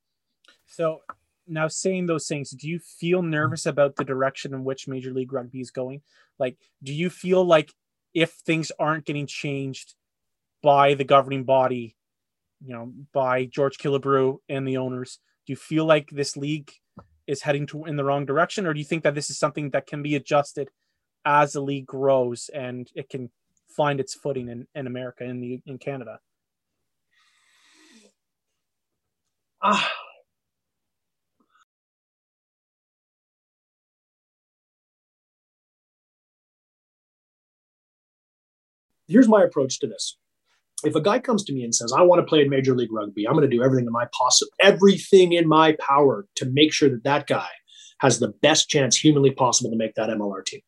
So now saying those things, do you feel nervous about the direction in which Major League Rugby is going? Like, do you feel like if things aren't getting changed by the governing body, you know, by George Killebrew and the owners, do you feel like this league is heading to in the wrong direction, or do you think that this is something that can be adjusted as the league grows and it can find its footing in, in America in the in Canada? Ah. Here's my approach to this if a guy comes to me and says, I want to play in Major League Rugby, I'm going to do everything in my possible, everything in my power to make sure that that guy has the best chance humanly possible to make that MLR team.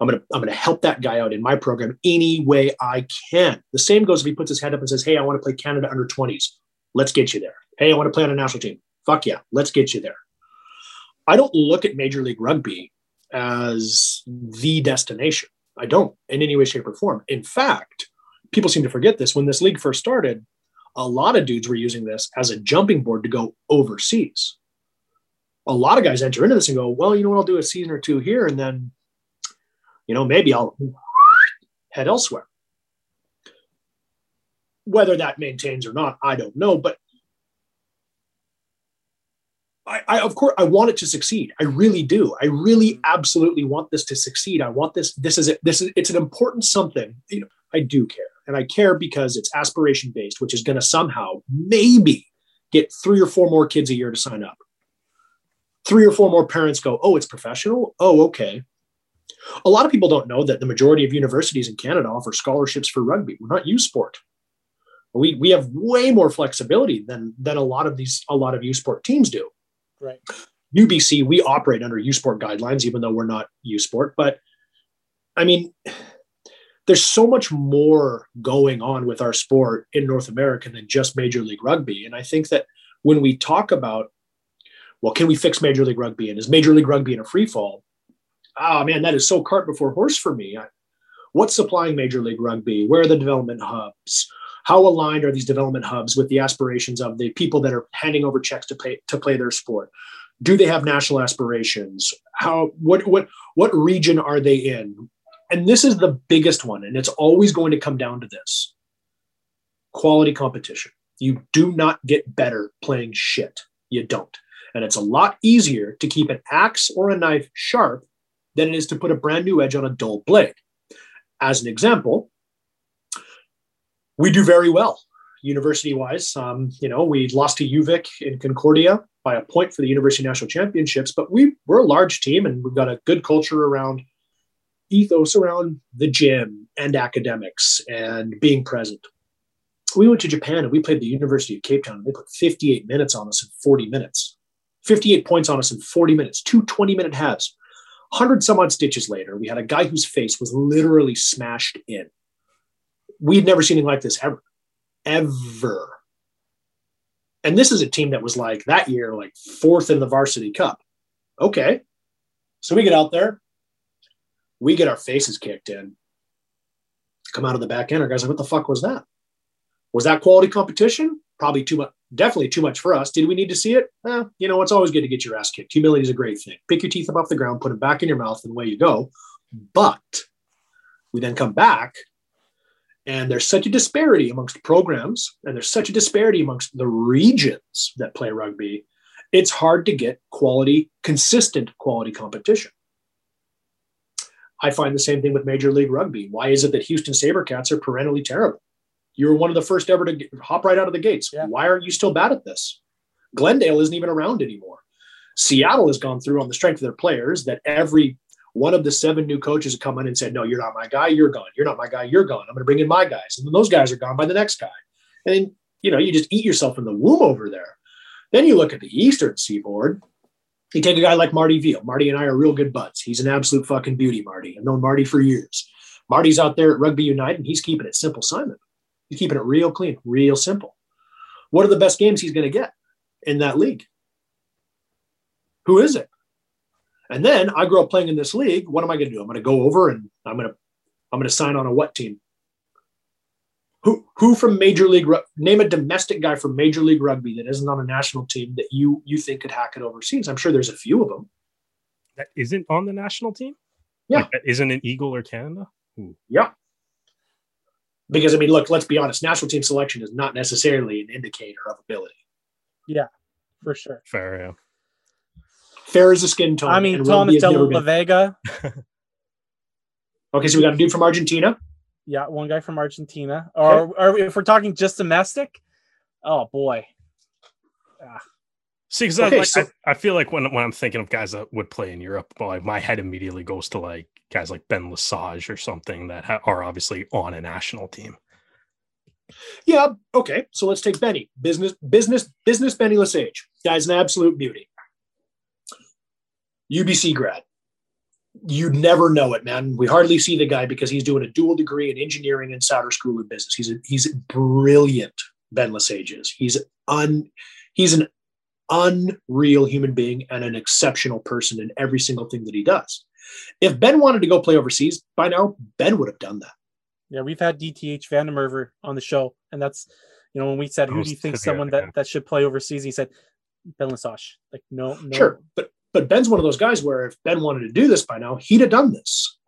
I'm going to I'm going to help that guy out in my program any way I can. The same goes if he puts his hand up and says, "Hey, I want to play Canada under 20s. Let's get you there. Hey, I want to play on a national team. Fuck yeah, let's get you there." I don't look at Major League Rugby as the destination. I don't in any way, shape, or form. In fact, people seem to forget this. When this league first started, a lot of dudes were using this as a jumping board to go overseas. A lot of guys enter into this and go, well, you know what, I'll do a season or two here, and then, you know, maybe I'll head elsewhere. Whether that maintains or not, I don't know. But I, I, of course I want it to succeed. I really do. I really absolutely want this to succeed. I want this. This is it. This is it's an important something. You know, I do care, and I care because it's aspiration based, which is going to somehow maybe get three or four more kids a year to sign up. Three or four more parents go, oh, it's professional. Oh, okay. A lot of people don't know that the majority of universities in Canada offer scholarships for rugby. We're not U Sport. We, we have way more flexibility than than a lot of these a lot of U Sport teams do. Right. UBC, we operate under U Sport guidelines, even though we're not U Sport. But I mean, there's so much more going on with our sport in North America than just Major League Rugby. And I think that when we talk about, well, can we fix Major League Rugby? And is Major League Rugby in a free fall? Oh man, that is so cart before horse for me. What's supplying Major League Rugby? Where are the development hubs? How aligned are these development hubs with the aspirations of the people that are handing over checks to to play their sport? Do they have national aspirations? How what what what region are they in? And this is the biggest one, and it's always going to come down to this: quality competition. You do not get better playing shit. You don't. And it's a lot easier to keep an axe or a knife sharp than it is to put a brand new edge on a dull blade. As an example, we do very well university wise. Um, you know, we lost to UVic in Concordia by a point for the University National Championships, but we, we're a large team and we've got a good culture around ethos around the gym and academics and being present. We went to Japan and we played the University of Cape Town. And they put 58 minutes on us in 40 minutes, 58 points on us in 40 minutes, two 20 minute halves. 100 some odd stitches later, we had a guy whose face was literally smashed in we've never seen anything like this ever, ever. And this is a team that was like that year, like fourth in the varsity cup. Okay. So we get out there, we get our faces kicked in, come out of the back end. Our guys like, what the fuck was that? Was that quality competition? Probably too much, definitely too much for us. Did we need to see it? Eh, you know, it's always good to get your ass kicked. Humility is a great thing. Pick your teeth up off the ground, put them back in your mouth, and away you go. But we then come back and there's such a disparity amongst programs, and there's such a disparity amongst the regions that play rugby. It's hard to get quality, consistent quality competition. I find the same thing with Major League Rugby. Why is it that Houston Sabercats are perennially terrible? You were one of the first ever to hop right out of the gates. Yeah. Why aren't you still bad at this? Glendale isn't even around anymore. Seattle has gone through on the strength of their players that every one of the seven new coaches have come in and said, No, you're not my guy, you're gone. You're not my guy, you're gone. I'm going to bring in my guys. And then those guys are gone by the next guy. And, you know, you just eat yourself in the womb over there. Then you look at the Eastern Seaboard. You take a guy like Marty Veale. Marty and I are real good buds. He's an absolute fucking beauty, Marty. I've known Marty for years. Marty's out there at Rugby United and he's keeping it simple, Simon. He's keeping it real clean, real simple. What are the best games he's going to get in that league? Who is it? And then I grew up playing in this league. What am I going to do? I'm going to go over and I'm going to I'm going to sign on a what team? Who who from Major League name a domestic guy from Major League Rugby that isn't on a national team that you you think could hack it overseas? I'm sure there's a few of them. That isn't on the national team. Yeah, like isn't an Eagle or Canada. Ooh. Yeah. Because I mean, look, let's be honest. National team selection is not necessarily an indicator of ability. Yeah, for sure. Fair, yeah fair as a skin tone. I mean, Thomas De La Vega. okay, so we got a dude from Argentina. Yeah, one guy from Argentina. Or, okay. or if we're talking just domestic, oh boy. Ah. See, because okay, like, so, I, I, feel like when when I'm thinking of guys that would play in Europe, well, like my head immediately goes to like guys like Ben Lesage or something that ha- are obviously on a national team. Yeah. Okay. So let's take Benny. Business, business, business. Benny Lesage. Guy's an absolute beauty. UBC grad. You never know it, man. We hardly see the guy because he's doing a dual degree in engineering and Sauder School of Business. He's a, he's brilliant. Ben Lesage is. He's un he's an unreal human being and an exceptional person in every single thing that he does. If Ben wanted to go play overseas by now, Ben would have done that. Yeah, we've had DTH van der Merwe on the show, and that's You know, when we said, "Who do you think someone that, that should play overseas?" He said, "Ben Lesage." Like, no, no. Sure, but but Ben's one of those guys where if Ben wanted to do this by now, he'd have done this,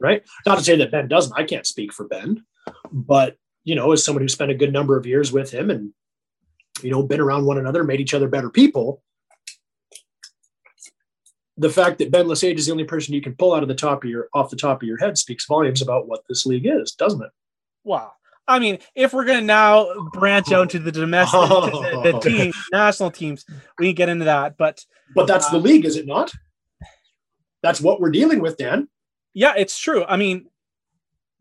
right? Not to say that Ben doesn't. I can't speak for Ben, but you know, as someone who spent a good number of years with him and you know been around one another, made each other better people. The fact that Ben Lesage is the only person you can pull out of the top of your off the top of your head speaks volumes about what this league is, doesn't it? Wow. I mean, if we're gonna now branch out to the domestic, to the, the team, national teams, we can get into that. But but that's uh, the league, is it not? That's what we're dealing with, Dan. Yeah, it's true. I mean,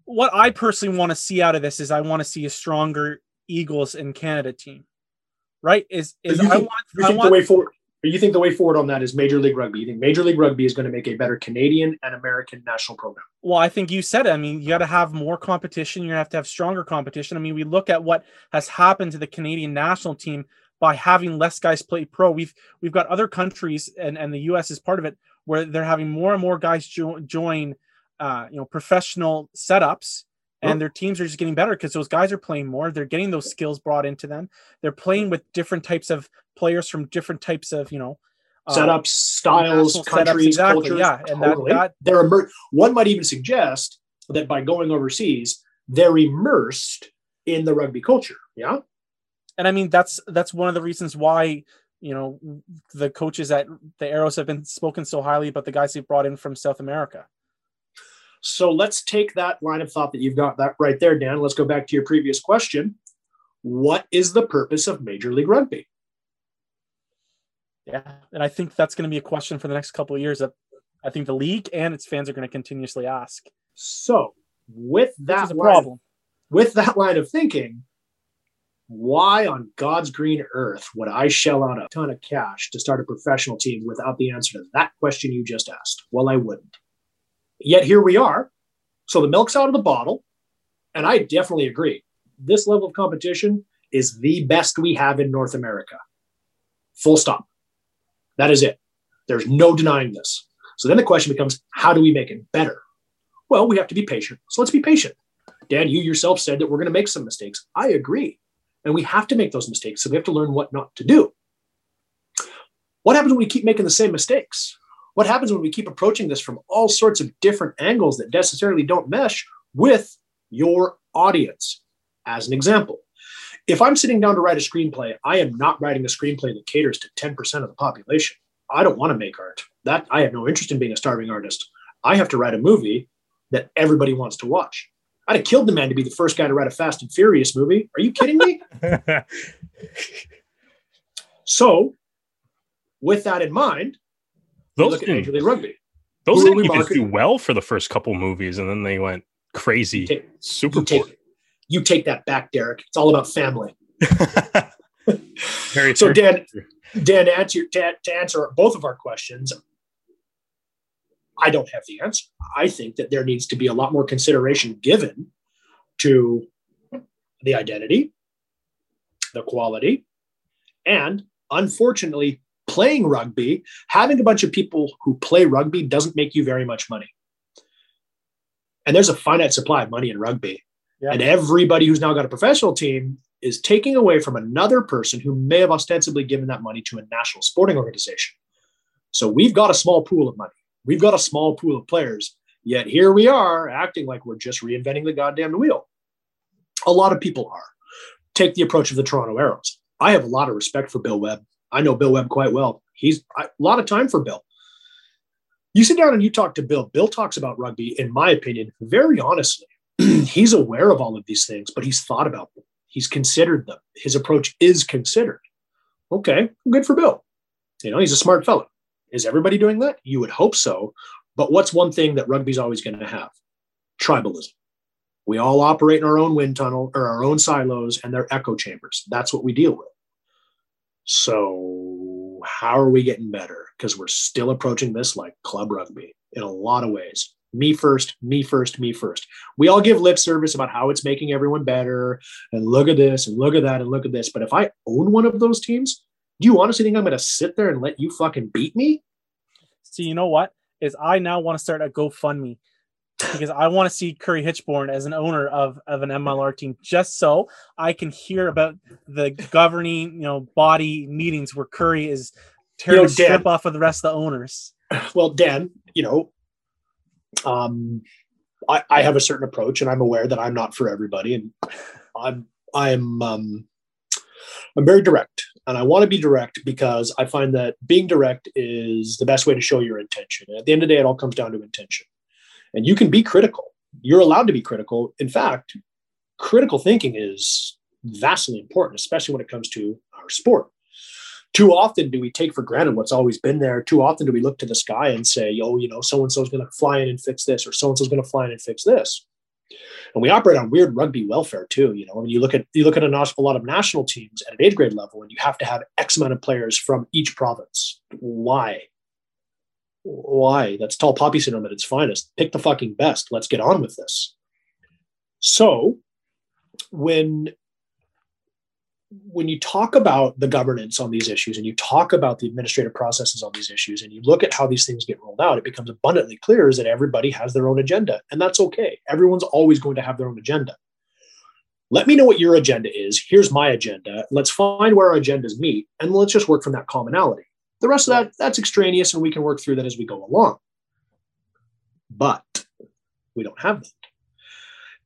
what I personally want to see out of this is I want to see a stronger Eagles and Canada team. Right? Is is I want, you think want, the way forward you think the way forward on that is Major League Rugby? You think Major League Rugby is going to make a better Canadian and American national program? Well, I think you said it. I mean, you got to have more competition. You have to have stronger competition. I mean, we look at what has happened to the Canadian national team by having less guys play pro. We've we've got other countries, and and the U.S. is part of it, where they're having more and more guys jo- join, uh, you know, professional setups and their teams are just getting better because those guys are playing more. They're getting those skills brought into them. They're playing with different types of players from different types of you know uh, setups, styles, countries, exactly. cultures. Yeah, and totally. that, that they're immer- One might even suggest that by going overseas, they're immersed in the rugby culture. Yeah, and I mean that's that's one of the reasons why you know the coaches at the Arrows have been spoken so highly about the guys they've brought in from South America. So let's take that line of thought that you've got that right there, Dan. Let's go back to your previous question. What is the purpose of Major League Rugby? Yeah, and I think that's going to be a question for the next couple of years that I think the league and its fans are going to continuously ask. So, with that line, problem, with that line of thinking, why on God's green earth would I shell out a ton of cash to start a professional team without the answer to that question you just asked? Well, I wouldn't. Yet here we are. So the milk's out of the bottle. And I definitely agree. This level of competition is the best we have in North America. Full stop. That is it. There's no denying this. So then the question becomes how do we make it better? Well, we have to be patient. So let's be patient. Dan, you yourself said that we're going to make some mistakes. I agree. And we have to make those mistakes. So we have to learn what not to do. What happens when we keep making the same mistakes? What happens when we keep approaching this from all sorts of different angles that necessarily don't mesh with your audience? As an example, if I'm sitting down to write a screenplay, I am not writing a screenplay that caters to 10% of the population. I don't want to make art. That I have no interest in being a starving artist. I have to write a movie that everybody wants to watch. I'd have killed the man to be the first guy to write a Fast and Furious movie. Are you kidding me? so, with that in mind, those look at Major League Rugby. Those didn't even do well for the first couple movies, and then they went crazy. You take, super you take, you take, that back, Derek. It's all about family. Very so, Dan. Dan, answer, to, to answer both of our questions, I don't have the answer. I think that there needs to be a lot more consideration given to the identity, the quality, and unfortunately, playing rugby, having a bunch of people who play rugby doesn't make you very much money. And there's a finite supply of money in rugby. Yeah. And everybody who's now got a professional team is taking away from another person who may have ostensibly given that money to a national sporting organization. So we've got a small pool of money. We've got a small pool of players. Yet here we are acting like we're just reinventing the goddamn wheel. A lot of people are. Take the approach of the Toronto Arrows. I have a lot of respect for Bill Webb. I know Bill Webb quite well. He's a lot of time for Bill. You sit down and you talk to Bill. Bill talks about rugby, in my opinion, very honestly. he's aware of all of these things, but he's thought about them. He's considered them. His approach is considered. Okay, good for Bill. You know, he's a smart fellow. Is everybody doing that? You would hope so. But what's one thing that rugby's always going to have? Tribalism. We all operate in our own wind tunnel or our own silos and their echo chambers. That's what we deal with. So, how are we getting better? Because we're still approaching this like club rugby in a lot of ways. Me first, me first, me first. We all give lip service about how it's making everyone better and look at this and look at that and look at this. But if I own one of those teams, do you honestly think I'm going to sit there and let you fucking beat me? See, you know what? Is I now want to start a GoFundMe because I want to see Curry Hitchborn as an owner of, of an MLR team, just so I can hear about the governing, you know, body meetings where Curry is tearing you know, the strip off of the rest of the owners. Well, Dan, you know, um, I, I have a certain approach, and I'm aware that I'm not for everybody, and I'm I'm um, I'm very direct, and I want to be direct because I find that being direct is the best way to show your intention. And at the end of the day, it all comes down to intention. And you can be critical. You're allowed to be critical. In fact, critical thinking is vastly important, especially when it comes to our sport. Too often do we take for granted what's always been there. Too often do we look to the sky and say, oh, you know, so and so is going to fly in and fix this, or so and so is going to fly in and fix this. And we operate on weird rugby welfare too. You know, when you look at you look at a, a lot of national teams at an age grade level, and you have to have X amount of players from each province. Why? Why? That's tall poppy syndrome at its finest. Pick the fucking best. Let's get on with this. So, when when you talk about the governance on these issues and you talk about the administrative processes on these issues and you look at how these things get rolled out, it becomes abundantly clear is that everybody has their own agenda. And that's okay. Everyone's always going to have their own agenda. Let me know what your agenda is. Here's my agenda. Let's find where our agendas meet and let's just work from that commonality. The rest of that, that's extraneous and we can work through that as we go along. But we don't have that.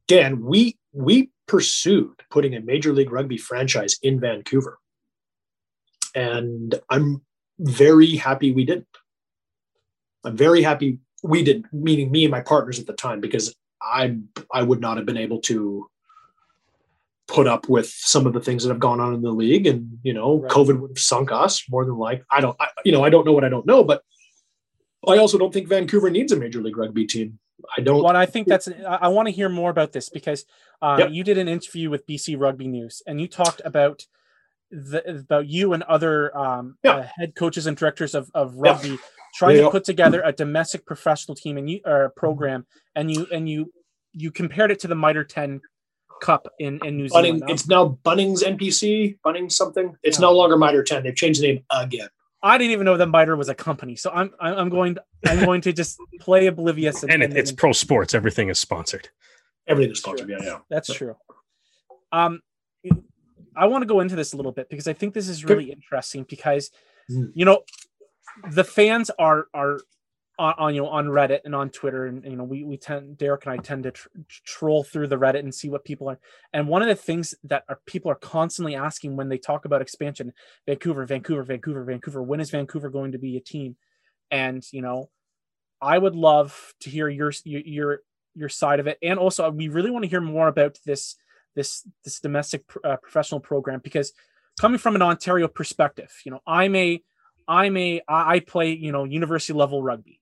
Dan, we we pursued putting a major league rugby franchise in Vancouver. And I'm very happy we didn't. I'm very happy we didn't, meaning me and my partners at the time, because I I would not have been able to put up with some of the things that have gone on in the league, and you know, right. COVID would have sunk us more than like I don't, I, you know, I don't know what I don't know, but I also don't think Vancouver needs a major league rugby team. I don't. Well, I think that's. I want to hear more about this because uh, yep. you did an interview with BC Rugby News, and you talked about the about you and other um, uh, head coaches and directors of, of rugby trying to put together a domestic professional team and you or program, and you and you you compared it to the Mitre Ten Cup in in New Bunning, Zealand. It's now Bunnings NPC, Bunnings something. It's no longer Mitre Ten. They've changed the name again. I didn't even know that Mitre was a company, so I'm I'm going to, I'm going to just play oblivious. And, and, and it's pro sports. Everything is sponsored. Everything is sponsored. Yeah, yeah. That's true. Um, I want to go into this a little bit because I think this is really interesting because, mm. you know, the fans are are on, on, you know on Reddit and on Twitter and you know we we tend Derek and I tend to tr- troll through the Reddit and see what people are and one of the things that are people are constantly asking when they talk about expansion Vancouver Vancouver Vancouver Vancouver when is Vancouver going to be a team? And you know I would love to hear your your your side of it and also we really want to hear more about this this this domestic uh, professional program because coming from an Ontario perspective you know I'm a I'm a I play you know university level rugby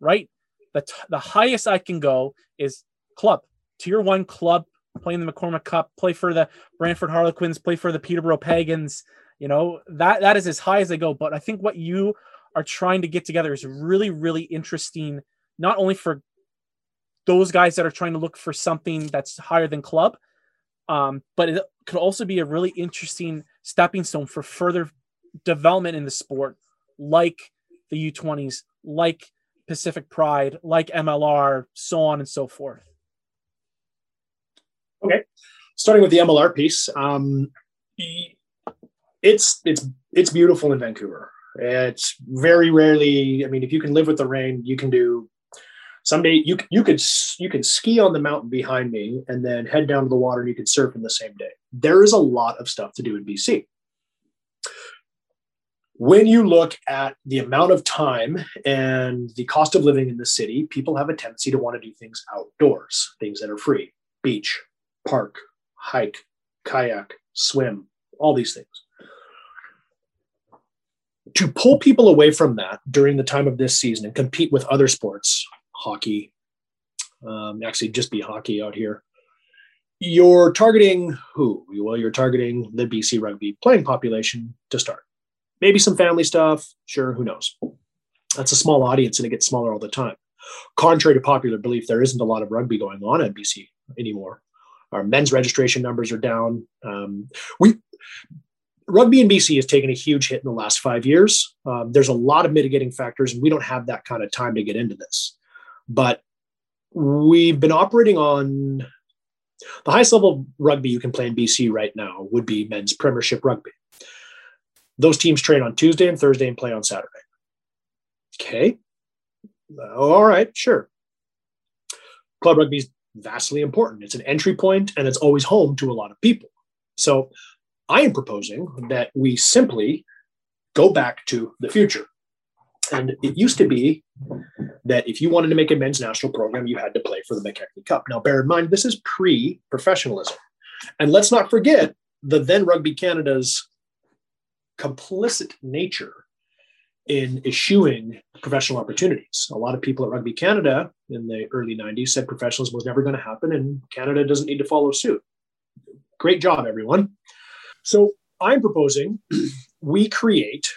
right? The, t- the highest I can go is club, tier one club, playing the McCormick Cup, play for the Brantford Harlequins, play for the Peterborough Pagans. You know, that that is as high as they go. But I think what you are trying to get together is really, really interesting, not only for those guys that are trying to look for something that's higher than club, um, but it could also be a really interesting stepping stone for further development in the sport, like the U20s, like Pacific Pride, like MLR, so on and so forth. Okay, starting with the MLR piece, um, it's it's it's beautiful in Vancouver. It's very rarely. I mean, if you can live with the rain, you can do. Someday you you could you could ski on the mountain behind me and then head down to the water and you could surf in the same day. There is a lot of stuff to do in BC when you look at the amount of time and the cost of living in the city, people have a tendency to want to do things outdoors, things that are free beach, park, hike, kayak, swim, all these things. To pull people away from that during the time of this season and compete with other sports, hockey, um, actually just be hockey out here, you're targeting who? Well, you're targeting the BC rugby playing population to start Maybe some family stuff. Sure, who knows? That's a small audience and it gets smaller all the time. Contrary to popular belief, there isn't a lot of rugby going on at BC anymore. Our men's registration numbers are down. Um, we rugby in BC has taken a huge hit in the last five years. Um, there's a lot of mitigating factors, and we don't have that kind of time to get into this. But we've been operating on the highest level rugby you can play in BC right now would be men's Premiership rugby. Those teams train on Tuesday and Thursday and play on Saturday. Okay. All right, sure. Club rugby is vastly important. It's an entry point and it's always home to a lot of people. So I am proposing that we simply go back to the future. And it used to be that if you wanted to make a men's national program, you had to play for the McKechnie Cup. Now, bear in mind, this is pre professionalism. And let's not forget the then Rugby Canada's complicit nature in eschewing professional opportunities. A lot of people at Rugby Canada in the early 90s said professionalism was never going to happen and Canada doesn't need to follow suit. Great job, everyone. So I'm proposing we create,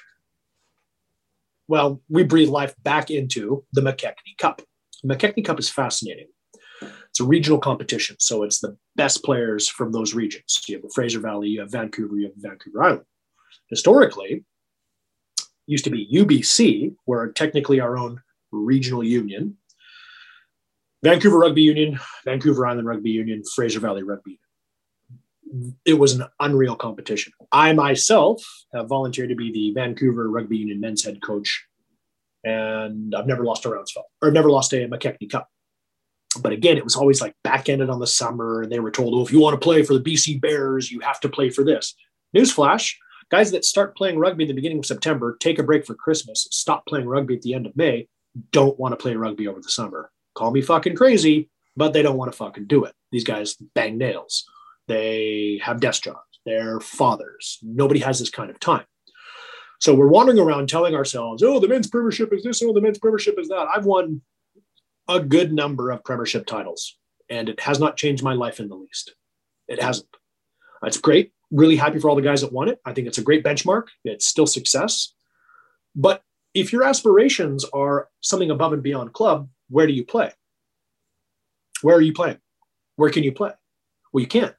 well, we breathe life back into the McKechnie Cup. The McKechnie Cup is fascinating. It's a regional competition, so it's the best players from those regions. You have the Fraser Valley, you have Vancouver, you have Vancouver Island. Historically, used to be UBC, we're technically our own regional union. Vancouver Rugby Union, Vancouver Island Rugby Union, Fraser Valley Rugby Union. It was an unreal competition. I myself have volunteered to be the Vancouver Rugby Union men's head coach, and I've never lost a Roundsville or never lost a McKechnie Cup. But again, it was always like back ended on the summer, and they were told, "Oh, if you want to play for the BC Bears, you have to play for this." Newsflash: Guys that start playing rugby at the beginning of September, take a break for Christmas, stop playing rugby at the end of May, don't want to play rugby over the summer. Call me fucking crazy, but they don't want to fucking do it. These guys bang nails. They have desk jobs. They're fathers. Nobody has this kind of time. So we're wandering around telling ourselves, oh, the men's premiership is this, oh, the men's premiership is that. I've won a good number of premiership titles, and it has not changed my life in the least. It hasn't. It's great really happy for all the guys that won it. I think it's a great benchmark. It's still success. But if your aspirations are something above and beyond club, where do you play? Where are you playing? Where can you play? Well, you can't.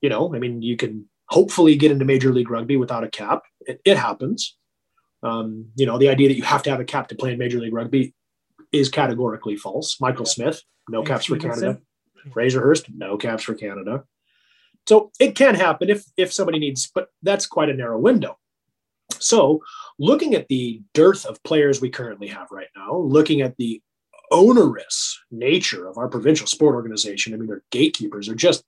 You know, I mean, you can hopefully get into Major League Rugby without a cap. It, it happens. Um, you know, the idea that you have to have a cap to play in Major League Rugby is categorically false. Michael Smith, no caps for Canada. Fraser Hurst, no caps for Canada. So it can happen if if somebody needs, but that's quite a narrow window. So looking at the dearth of players we currently have right now, looking at the onerous nature of our provincial sport organization, I mean, their gatekeepers are just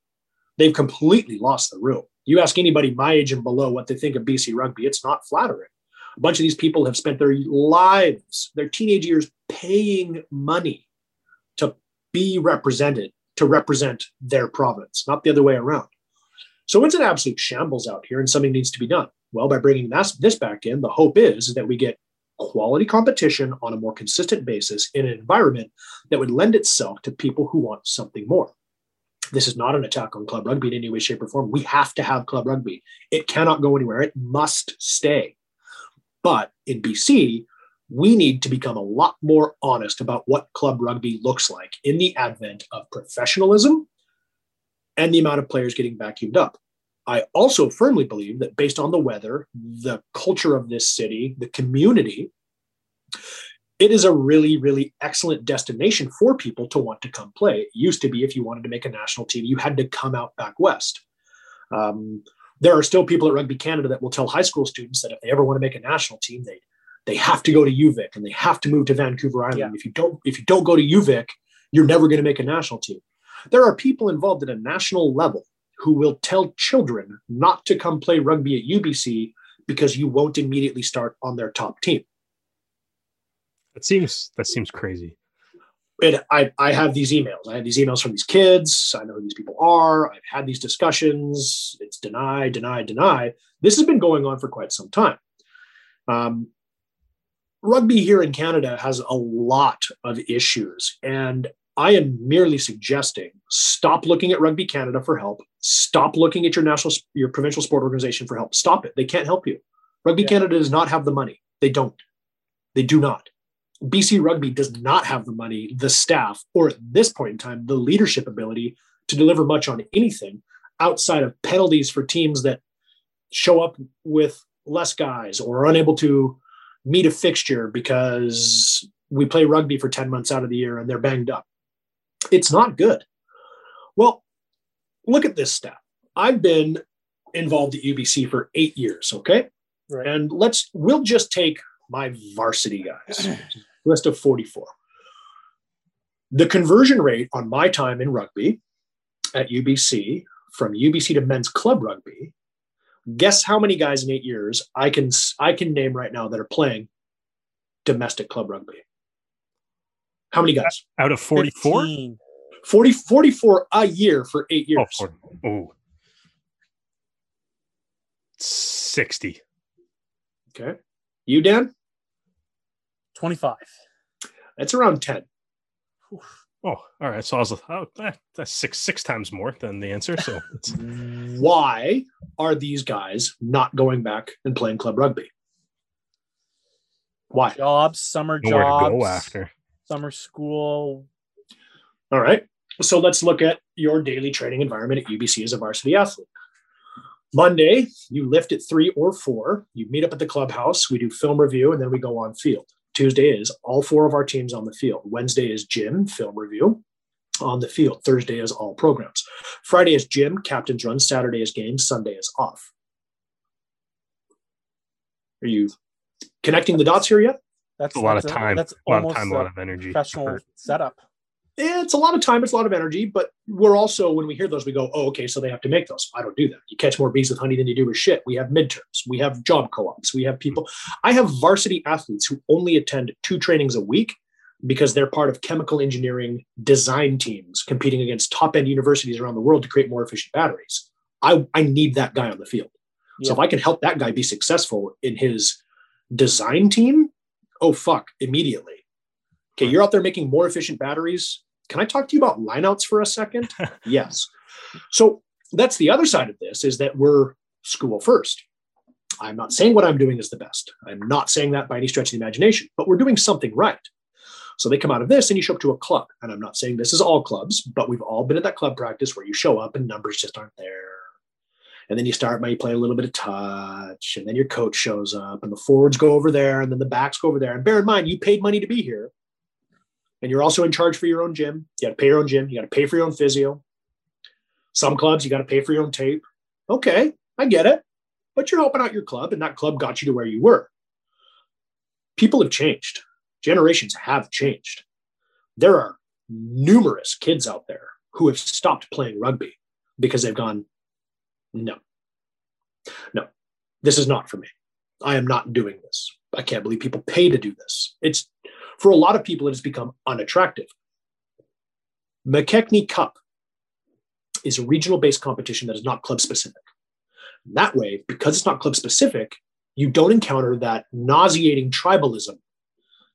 they've completely lost the room. You ask anybody my age and below what they think of BC rugby, it's not flattering. A bunch of these people have spent their lives, their teenage years, paying money to be represented, to represent their province, not the other way around. So it's an absolute shambles out here and something needs to be done. Well, by bringing this, this back in, the hope is that we get quality competition on a more consistent basis in an environment that would lend itself to people who want something more. This is not an attack on club rugby in any way, shape, or form. We have to have club rugby. It cannot go anywhere. It must stay. But in BC, we need to become a lot more honest about what club rugby looks like in the advent of professionalism and the amount of players getting vacuumed up. I also firmly believe that based on the weather, the culture of this city, the community, it is a really, really excellent destination for people to want to come play. It used to be if you wanted to make a national team, you had to come out back west. Um, there are still people at Rugby Canada that will tell high school students that if they ever want to make a national team, they they have to go to UVic and they have to move to Vancouver Island. Yeah. If you don't, if you don't go to UVic, you're never going to make a national team. There are people involved at a national level who will tell children not to come play rugby at UBC because you won't immediately start on their top team. That seems that seems crazy. It, I, I have these emails. I have these emails from these kids. I know who these people are. I've had these discussions. It's deny, deny, deny. This has been going on for quite some time. Um, rugby here in Canada has a lot of issues, and I am merely suggesting stop looking at Rugby Canada for help. Stop looking at your national, your provincial sport organization for help. Stop it. They can't help you. Rugby yeah. Canada does not have the money. They don't. They do not. BC Rugby does not have the money, the staff, or at this point in time, the leadership ability to deliver much on anything outside of penalties for teams that show up with less guys or are unable to meet a fixture because we play rugby for 10 months out of the year and they're banged up It's not good. Well, look at this stat. I've been involved at UBC for eight years, okay? Right. And let's, we'll just take my varsity guys, list of 44. The conversion rate on my time in rugby at UBC from UBC to men's club rugby, guess how many guys in eight years I can I can name right now that are playing domestic club rugby? How many guys? Out of 44? 40, 44 a year for eight oh, years. Oh, oh. 60. Okay. You, Dan? 25. That's around 10. Oh, all right. So I was uh, oh, eh, that's six six times more than the answer. So why are these guys not going back and playing club rugby? Why? Jobs, summer Nowhere jobs, go after summer school. All right. So let's look at your daily training environment at UBC as a varsity athlete. Monday, you lift at three or four. You meet up at the clubhouse. We do film review, and then we go on field. Tuesday is all four of our teams on the field. Wednesday is gym, film review on the field. Thursday is all programs. Friday is gym, captain's run. Saturday is games. Sunday is off. Are you connecting the dots here yet? That's a lot of time. That's a lot of time, a lot of energy. Professional setup it's a lot of time, it's a lot of energy, but we're also, when we hear those, we go, oh, okay, so they have to make those. I don't do that. You catch more bees with honey than you do with shit. We have midterms, we have job co ops, we have people. I have varsity athletes who only attend two trainings a week because they're part of chemical engineering design teams competing against top end universities around the world to create more efficient batteries. I, I need that guy on the field. Yeah. So if I can help that guy be successful in his design team, oh, fuck, immediately Okay, you're out there making more efficient batteries. Can I talk to you about lineouts for a second? yes. So that's the other side of this is that we're school first. I'm not saying what I'm doing is the best. I'm not saying that by any stretch of the imagination, but we're doing something right. So they come out of this and you show up to a club. And I'm not saying this is all clubs, but we've all been at that club practice where you show up and numbers just aren't there. And then you start by you play a little bit of touch, and then your coach shows up, and the forwards go over there, and then the backs go over there. And bear in mind, you paid money to be here and you're also in charge for your own gym. You got to pay your own gym. You got to pay for your own physio. Some clubs you got to pay for your own tape. Okay, I get it, but you're helping out your club, and that club got you to where you were. People have changed. Generations have changed. There are numerous kids out there who have stopped playing rugby because they've gone, no, no, this is not for me. I am not doing this. I can't believe people pay to do this. It's for a lot of people, it has become unattractive. McKechnie Cup is a regional based competition that is not club specific. That way, because it's not club specific, you don't encounter that nauseating tribalism.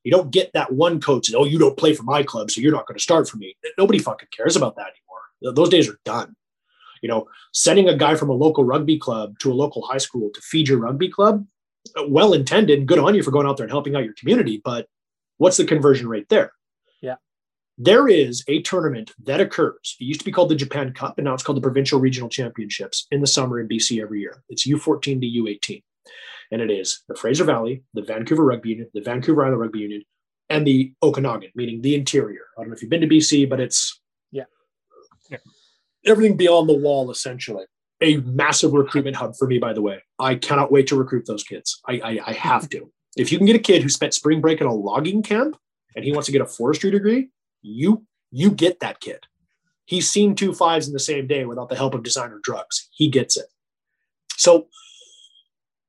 You don't get that one coach, oh, you don't play for my club, so you're not going to start for me. Nobody fucking cares about that anymore. Those days are done. You know, sending a guy from a local rugby club to a local high school to feed your rugby club, uh, well intended, good on you for going out there and helping out your community, but What's the conversion rate there? Yeah. There is a tournament that occurs. It used to be called the Japan Cup, and now it's called the Provincial Regional Championships in the summer in BC every year. It's U14 to U18. And it is the Fraser Valley, the Vancouver Rugby Union, the Vancouver Island Rugby Union, and the Okanagan, meaning the interior. I don't know if you've been to BC, but it's yeah, yeah. everything beyond the wall, essentially. A massive recruitment hub for me, by the way. I cannot wait to recruit those kids. I, I, I have to. If you can get a kid who spent spring break in a logging camp and he wants to get a forestry degree, you you get that kid. He's seen two fives in the same day without the help of designer drugs. He gets it. So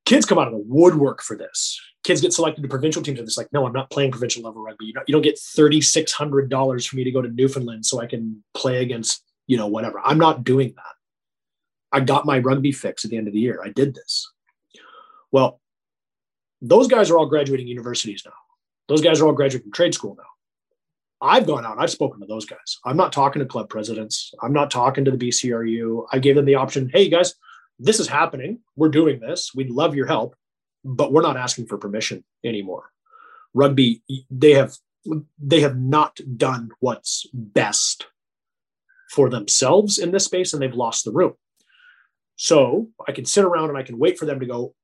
kids come out of the woodwork for this. Kids get selected to provincial teams and it's like, no, I'm not playing provincial level rugby. You don't, you don't get $3,600 for me to go to Newfoundland so I can play against, you know, whatever. I'm not doing that. I got my rugby fix at the end of the year. I did this. Well, those guys are all graduating universities now. Those guys are all graduating trade school now. I've gone out, I've spoken to those guys. I'm not talking to club presidents. I'm not talking to the BCRU. I gave them the option hey, guys, this is happening. We're doing this. We'd love your help, but we're not asking for permission anymore. Rugby, they have they have not done what's best for themselves in this space and they've lost the room. So I can sit around and I can wait for them to go,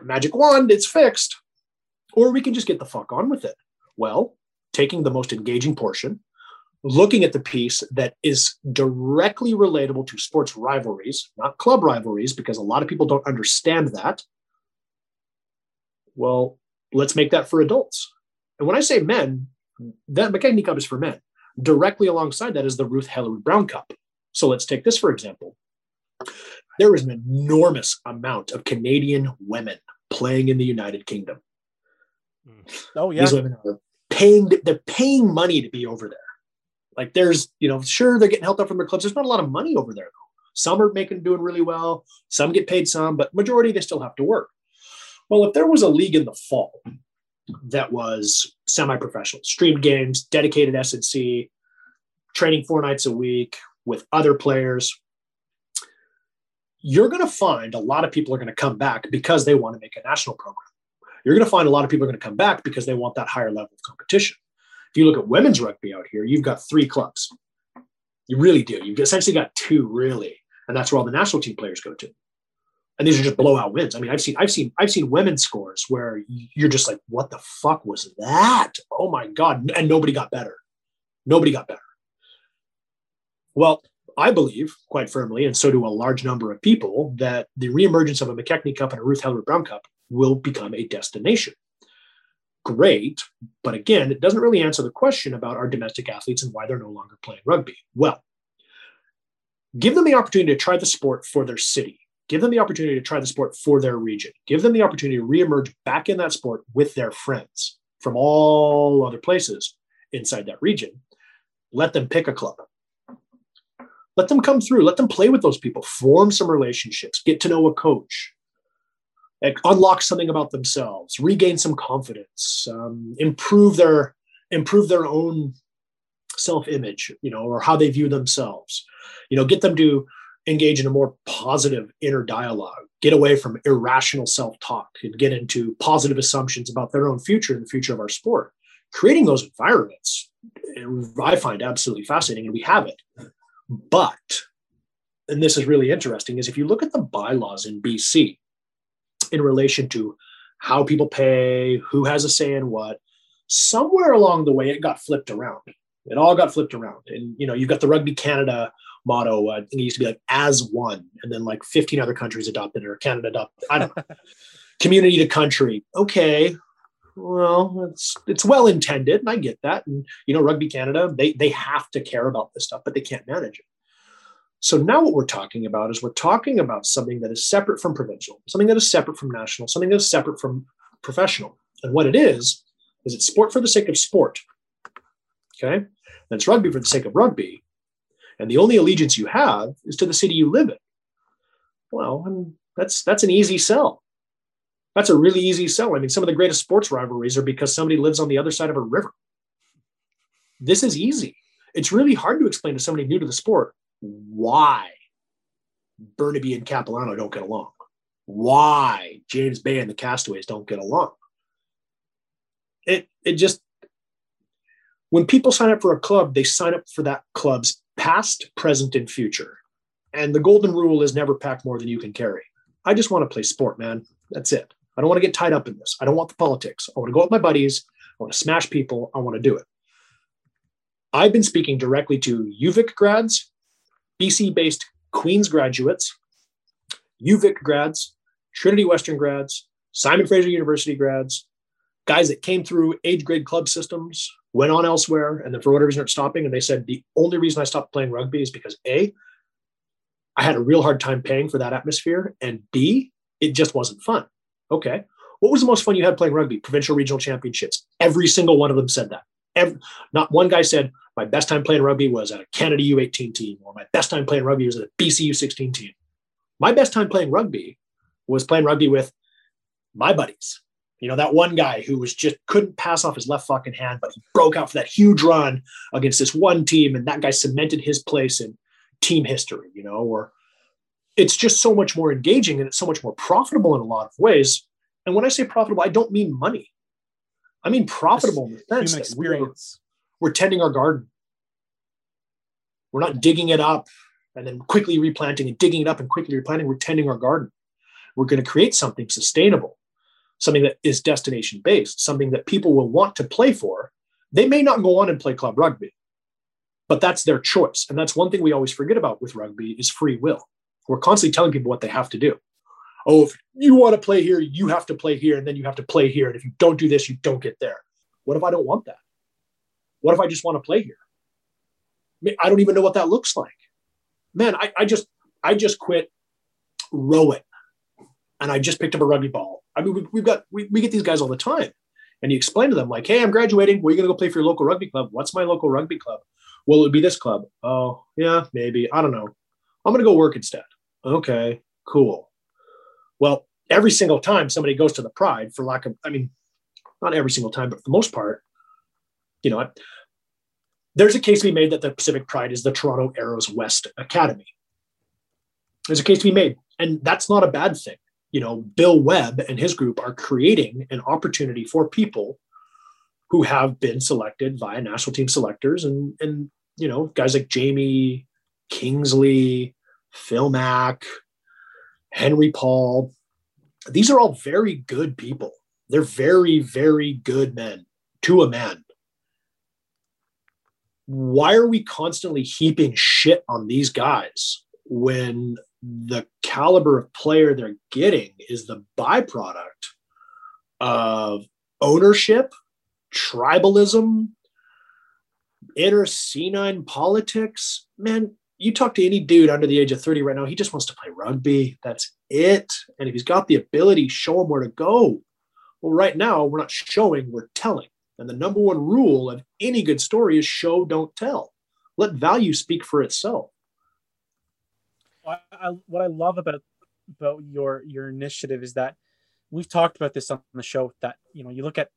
magic wand, it's fixed. Or we can just get the fuck on with it. Well, taking the most engaging portion, looking at the piece that is directly relatable to sports rivalries, not club rivalries, because a lot of people don't understand that. Well, let's make that for adults. And when I say men, that McKechnie Cup is for men. Directly alongside that is the Ruth Hellerud Brown Cup. So let's take this for example. There is an enormous amount of Canadian women playing in the United Kingdom. Mm. Oh yeah, these women are paying. They're paying money to be over there. Like there's, you know, sure they're getting helped out from their clubs. There's not a lot of money over there though. Some are making doing really well. Some get paid some, but majority they still have to work. Well, if there was a league in the fall that was semi-professional, streamed games, dedicated S&C, training four nights a week with other players, you're going to find a lot of people are going to come back because they want to make a national program. You're going to find a lot of people are going to come back because they want that higher level of competition. If you look at women's rugby out here, you've got three clubs. You really do. You've essentially got two, really, and that's where all the national team players go to. And these are just blowout wins. I mean, I've seen, I've seen, I've seen women's scores where you're just like, what the fuck was that? Oh my god! And nobody got better. Nobody got better. Well, I believe quite firmly, and so do a large number of people, that the reemergence of a McKechnie Cup and a Ruth Hellerud Brown Cup will become a destination great. But again, it doesn't really answer the question about our domestic athletes and why they're no longer playing rugby. Well, give them the opportunity to try the sport for their city. Give them the opportunity to try the sport for their region. Give them the opportunity to reemerge back in that sport with their friends from all other places inside that region. Let them pick a club. Let them come through. Let them play with those people, form some relationships, get to know a coach, unlock something about themselves, regain some confidence, um, improve their improve their own self-image, you know, or how they view themselves. You know, get them to engage in a more positive inner dialogue, get away from irrational self-talk and get into positive assumptions about their own future and the future of our sport. Creating those environments, I find absolutely fascinating, and we have it. But, and this is really interesting, is if you look at the bylaws in BC, in relation to how people pay, who has a say in what. Somewhere along the way, it got flipped around. It all got flipped around. And, you know, you've got the Rugby Canada motto. Uh, I think it used to be like as one, and then like 15 other countries adopted it, or Canada adopted. I don't know. Community to country. Okay. Well, it's it's well intended, and I get that. And you know, Rugby Canada, they they have to care about this stuff, but they can't manage it. So now what we're talking about is we're talking about something that is separate from provincial, something that is separate from national, something that is separate from professional. And what it is, is it's sport for the sake of sport. Okay. And it's rugby for the sake of rugby. And the only allegiance you have is to the city you live in. Well, mean, that's that's an easy sell. That's a really easy sell. I mean, some of the greatest sports rivalries are because somebody lives on the other side of a river. This is easy. It's really hard to explain to somebody new to the sport why Burnaby and Capilano don't get along, why James Bay and the Castaways don't get along. It it just when people sign up for a club, they sign up for that club's past, present, and future. And the golden rule is never pack more than you can carry. I just want to play sport, man. That's it. I don't want to get tied up in this. I don't want the politics. I want to go with my buddies. I want to smash people. I want to do it. I've been speaking directly to UVic grads BC based Queen's graduates, UVic grads, Trinity Western grads, Simon Fraser University grads, guys that came through age grade club systems, went on elsewhere, and then for whatever reason are stopping. And they said the only reason I stopped playing rugby is because A, I had a real hard time paying for that atmosphere, and B, it just wasn't fun. Okay. What was the most fun you had playing rugby? Provincial regional championships. Every single one of them said that. Every, not one guy said, my best time playing rugby was at a Canada U18 team, or my best time playing rugby was at a BC U16 team. My best time playing rugby was playing rugby with my buddies. You know, that one guy who was just couldn't pass off his left fucking hand, but he broke out for that huge run against this one team, and that guy cemented his place in team history, you know, or it's just so much more engaging and it's so much more profitable in a lot of ways. And when I say profitable, I don't mean money. I mean profitable in the sense human experience we're tending our garden. We're not digging it up and then quickly replanting and digging it up and quickly replanting. We're tending our garden. We're going to create something sustainable, something that is destination based, something that people will want to play for. They may not go on and play club rugby. but that's their choice. And that's one thing we always forget about with rugby is free will. We're constantly telling people what they have to do. Oh, if you want to play here, you have to play here, and then you have to play here. And if you don't do this, you don't get there. What if I don't want that? What if I just want to play here? I, don't even know what that looks like. Man, I, I just I just quit rowing and I just picked up a rugby ball. I mean, we, have got we, we get these guys all the time, and you explain to them like, "Hey, I'm graduating. Where are you going to go play for your local rugby club? What's my local rugby club? Well, it would be this club. Oh, yeah, maybe. I don't know. I'm going to go work instead. Okay, cool. Well, every single time somebody goes to the Pride, for lack of, I mean, not every single time, but for the most part, you know, there's a case to be made that the Pacific Pride is the Toronto Arrows West Academy. There's a case to be made, and that's not a bad thing. You know, Bill Webb and his group are creating an opportunity for people who have been selected via national team selectors and and you know guys like Jamie Kingsley, Phil Mack, Henry Paul. These are all very good people. They're very very good men to a man. Why are we constantly heaping shit on these guys when the caliber of player they're getting is the byproduct of ownership tribalism, intersenine politics. Man, you talk to any dude under the age of 30 right now, he just wants to play rugby. That's it. And if he's got the ability, show him where to go. Well, right now, we're not showing, we're telling. And the number one rule of any good story is show, don't tell. Let value speak for itself. I, I, what I love about about your your initiative is that we've talked about this on the show that you know you look at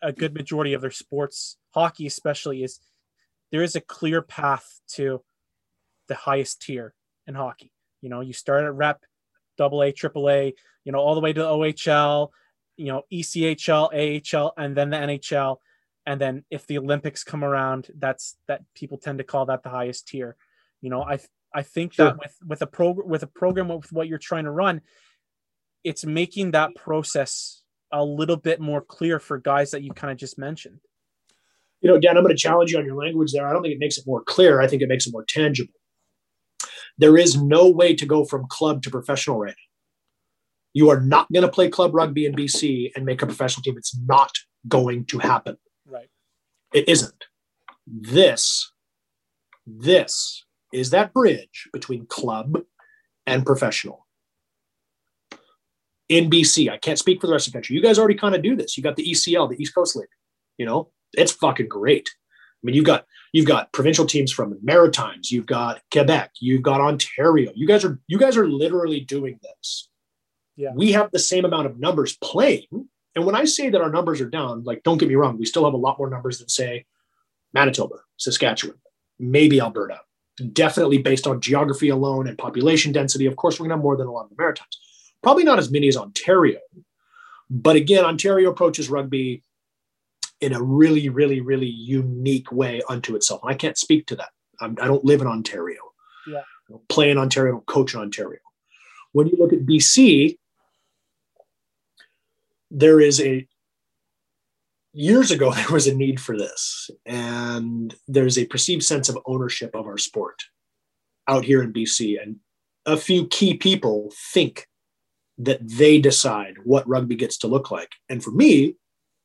a good majority of their sports, hockey especially, is there is a clear path to the highest tier in hockey. You know, you start at rep, double A, triple A, you know, all the way to the OHL, you know, ECHL, AHL, and then the NHL. And then if the Olympics come around, that's that people tend to call that the highest tier. You know, I I think sure. that with with a program with a program with what you're trying to run, it's making that process a little bit more clear for guys that you kind of just mentioned? You know, Dan, I'm going to challenge you on your language there. I don't think it makes it more clear. I think it makes it more tangible. There is no way to go from club to professional right now. You are not going to play club rugby in BC and make a professional team. It's not going to happen. Right. It isn't. This, this is that bridge between club and professional in BC. I can't speak for the rest of the country. You guys already kind of do this. You got the ECL, the East Coast League. You know, it's fucking great. I mean, you've got you've got provincial teams from Maritimes, you've got Quebec, you've got Ontario. You guys are you guys are literally doing this. Yeah. We have the same amount of numbers playing. And when I say that our numbers are down, like don't get me wrong, we still have a lot more numbers than say Manitoba, Saskatchewan, maybe Alberta. Definitely based on geography alone and population density. Of course, we're gonna have more than a lot of the Maritimes. Probably not as many as Ontario. But again, Ontario approaches rugby in a really, really, really unique way unto itself. And I can't speak to that. I'm, I do not live in Ontario. Yeah. I don't play in Ontario, I don't coach in Ontario. When you look at BC, there is a years ago there was a need for this and there's a perceived sense of ownership of our sport out here in bc and a few key people think that they decide what rugby gets to look like. And for me,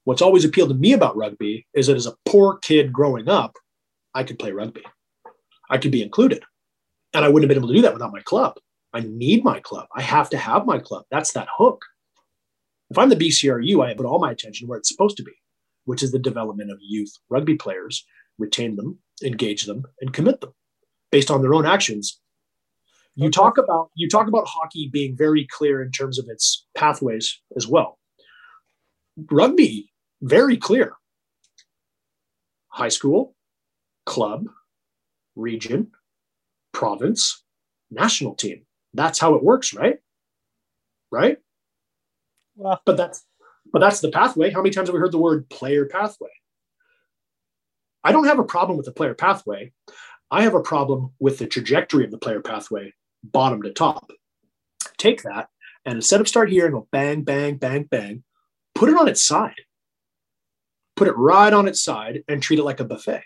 what's always appealed to me about rugby is that as a poor kid growing up, I could play rugby. I could be included. And I wouldn't have been able to do that without my club. I need my club. I have to have my club. That's that hook. If I'm the BCRU, I put all my attention where it's supposed to be, which is the development of youth rugby players, retain them, engage them, and commit them based on their own actions you talk about you talk about hockey being very clear in terms of its pathways as well. Rugby, very clear. High school, club, region, province, national team. That's how it works, right? Right? Well, but that's but that's the pathway. How many times have we heard the word player pathway? I don't have a problem with the player pathway. I have a problem with the trajectory of the player pathway bottom to top. Take that and instead of start here and go bang, bang, bang, bang, put it on its side. Put it right on its side and treat it like a buffet.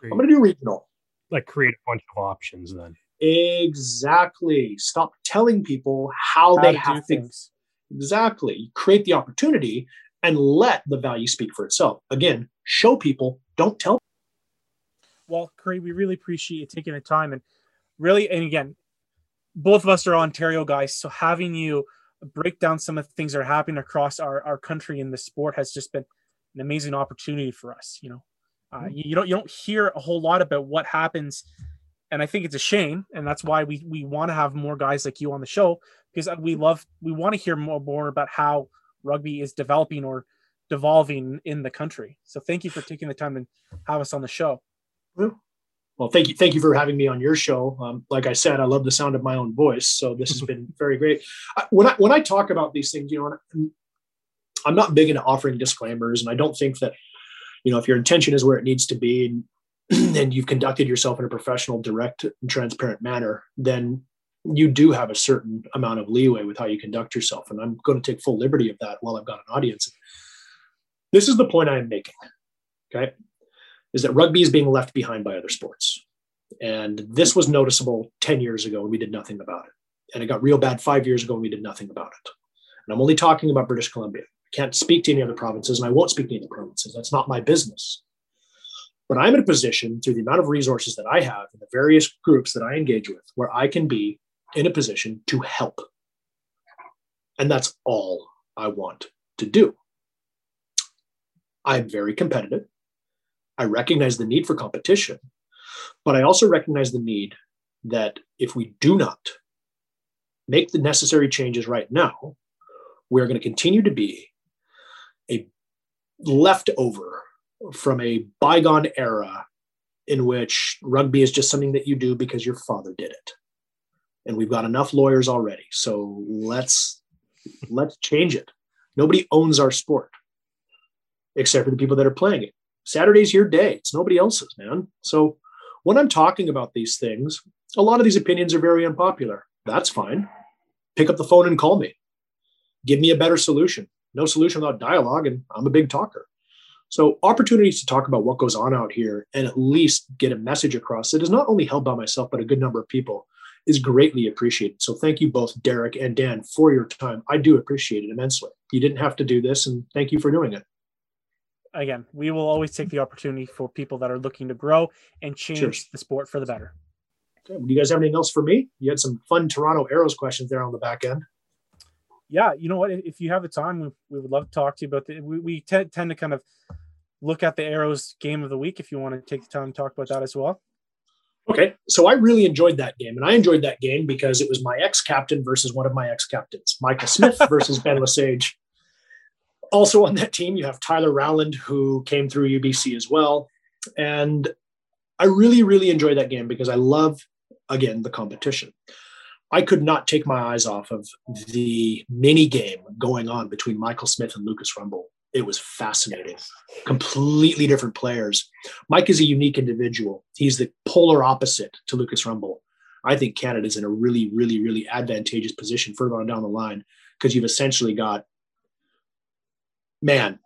Great. I'm going to do regional. like create a bunch of options then. Exactly. Stop telling people how, how they have to things. Exactly. Create the opportunity and let the value speak for itself. Again, show people, don't tell. Well, Curry, we really appreciate you taking the time and really, and again, both of us are Ontario guys, so having you break down some of the things that are happening across our, our country in the sport has just been an amazing opportunity for us. You know, uh, mm-hmm. you, you don't you don't hear a whole lot about what happens, and I think it's a shame, and that's why we we want to have more guys like you on the show because we love we want to hear more more about how rugby is developing or devolving in the country. So thank you for taking the time to have us on the show. Well, thank you. Thank you for having me on your show. Um, like I said, I love the sound of my own voice. So this has been very great. I, when I, when I talk about these things, you know, I'm not big into offering disclaimers and I don't think that, you know, if your intention is where it needs to be and, and you've conducted yourself in a professional, direct and transparent manner, then you do have a certain amount of leeway with how you conduct yourself. And I'm going to take full liberty of that while I've got an audience. This is the point I am making. Okay. Is that rugby is being left behind by other sports. And this was noticeable 10 years ago and we did nothing about it. And it got real bad five years ago and we did nothing about it. And I'm only talking about British Columbia. Can't speak to any other provinces and I won't speak to any other provinces. That's not my business. But I'm in a position through the amount of resources that I have and the various groups that I engage with where I can be in a position to help. And that's all I want to do. I'm very competitive. I recognize the need for competition, but I also recognize the need that if we do not make the necessary changes right now, we're going to continue to be a leftover from a bygone era in which rugby is just something that you do because your father did it and we've got enough lawyers already. So let's let's change it. Nobody owns our sport except for the people that are playing it. Saturday's your day. It's nobody else's, man. So when I'm talking about these things, a lot of these opinions are very unpopular. That's fine. Pick up the phone and call me. Give me a better solution. No solution without dialogue, and I'm a big talker. So, opportunities to talk about what goes on out here and at least get a message across that is not only held by myself, but a good number of people is greatly appreciated. So thank you both, Derek and Dan, for your time. I do appreciate it immensely. You didn't have to do this, and thank you for doing it. Again, we will always take the opportunity for people that are looking to grow and change Cheers. the sport for the better. Okay. Do you guys have anything else for me? You had some fun Toronto Arrows questions there on the back end. Yeah, you know what? If you have the time, we, we would love to talk to you about the. We, we tend, tend to kind of look at the Arrows game of the week if you want to take the time to talk about that as well. Okay, so I really enjoyed that game, and I enjoyed that game because it was my ex-captain versus one of my ex-captains, Michael Smith versus Ben Lesage. Also on that team, you have Tyler Rowland, who came through UBC as well, and I really, really enjoyed that game because I love, again, the competition. I could not take my eyes off of the mini game going on between Michael Smith and Lucas Rumball. it was fascinating. Completely different players. Mike is a unique individual. He's the polar opposite to Lucas Rumball. I think Canada's in a really, really, really advantageous position further on down the line because you've essentially got, man,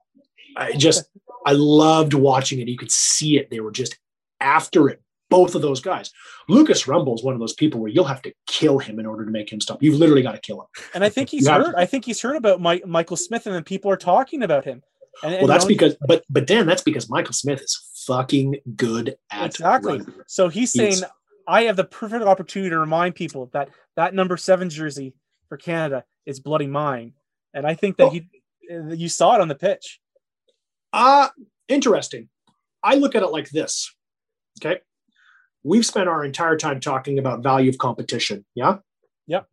I just, I loved watching it. You could see it. They were just after it both of those guys. Lucas Rumball is one of those people where you'll have to kill him in order to make him stop. You've literally got to kill him. And I think he's heard. To. I think he's heard about Mike, Michael Smith, and then people are talking about him. And, and well, that's because, but but Dan, that's because Michael Smith is fucking good at exactly. Rugby. So he's saying, he's, I have the perfect opportunity to remind people that that number seven jersey for Canada is bloody mine, and I think that he, you saw it on the pitch. Uh interesting. I look at it like this. Okay we've spent our entire time talking about value of competition. Yeah. Yep.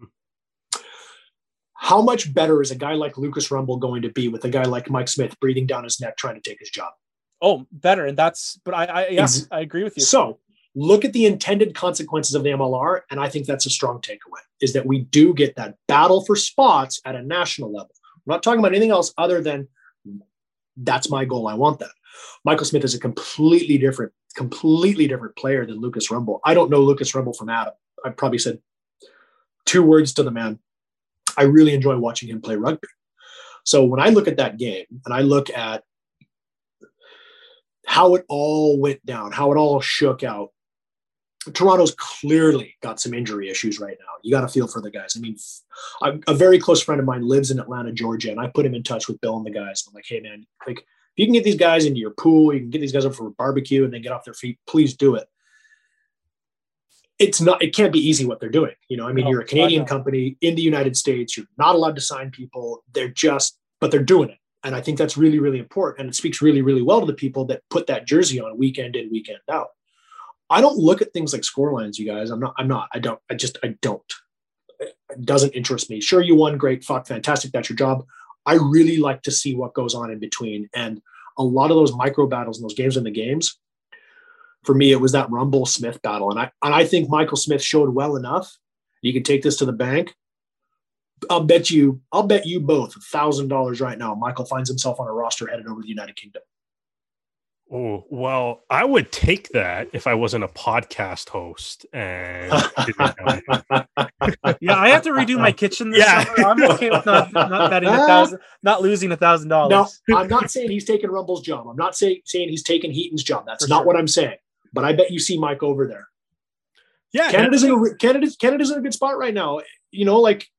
How much better is a guy like Lucas Rumball going to be with a guy like Mike Smith breathing down his neck trying to take his job? Oh, better. And that's, but I, I yes, I agree with you. So look at the intended consequences of the MLR. And I think that's a strong takeaway is that we do get that battle for spots at a national level. I'm not talking about anything else other than that's my goal. I want that. Michael Smith is a completely different completely different player than Lucas Rumball. I don't know Lucas Rumball from Adam. I probably said two words to the man. I really enjoy watching him play rugby. So when I look at that game and I look at how it all went down, how it all shook out, Toronto's clearly got some injury issues right now. You got to feel for the guys. I mean, a, a, very close friend of mine lives in Atlanta, Georgia, and I put him in touch with Bill and the guys. I'm like, hey man, like if you can get these guys into your pool, you can get these guys up for a barbecue, and they get off their feet. Please do it. It's not. It can't be easy what they're doing. You know, I mean, no, you're a Canadian company in the United States. You're not allowed to sign people. They're just, but they're doing it, and I think that's really, really important. And it speaks really, really well to the people that put that jersey on weekend in, weekend out. I don't look at things like score lines, you guys. I'm not, I'm not, I don't, I just, I don't. It doesn't interest me. Sure, you won, great, fuck, fantastic, that's your job. I really like to see what goes on in between. And a lot of those micro battles and those games in the games, for me, it was that Rumball Smith battle. And I and I think Michael Smith showed well enough. You can take this to the bank. I'll bet you, I'll bet you both thousand dollars right now. Michael finds himself on a roster headed over to the United Kingdom. Oh, well, I would take that if I wasn't a podcast host. And yeah, I have to redo my kitchen this yeah. summer. I'm okay with not, not betting a thousand, not losing a thousand dollars. No, I'm not saying he's taking Rumball's job. I'm not say, saying he's taking Heaton's job. That's For not sure. what I'm saying. But I bet you see Mike over there. Yeah, Canada's in a Canada's Canada's in a good spot right now. You know, like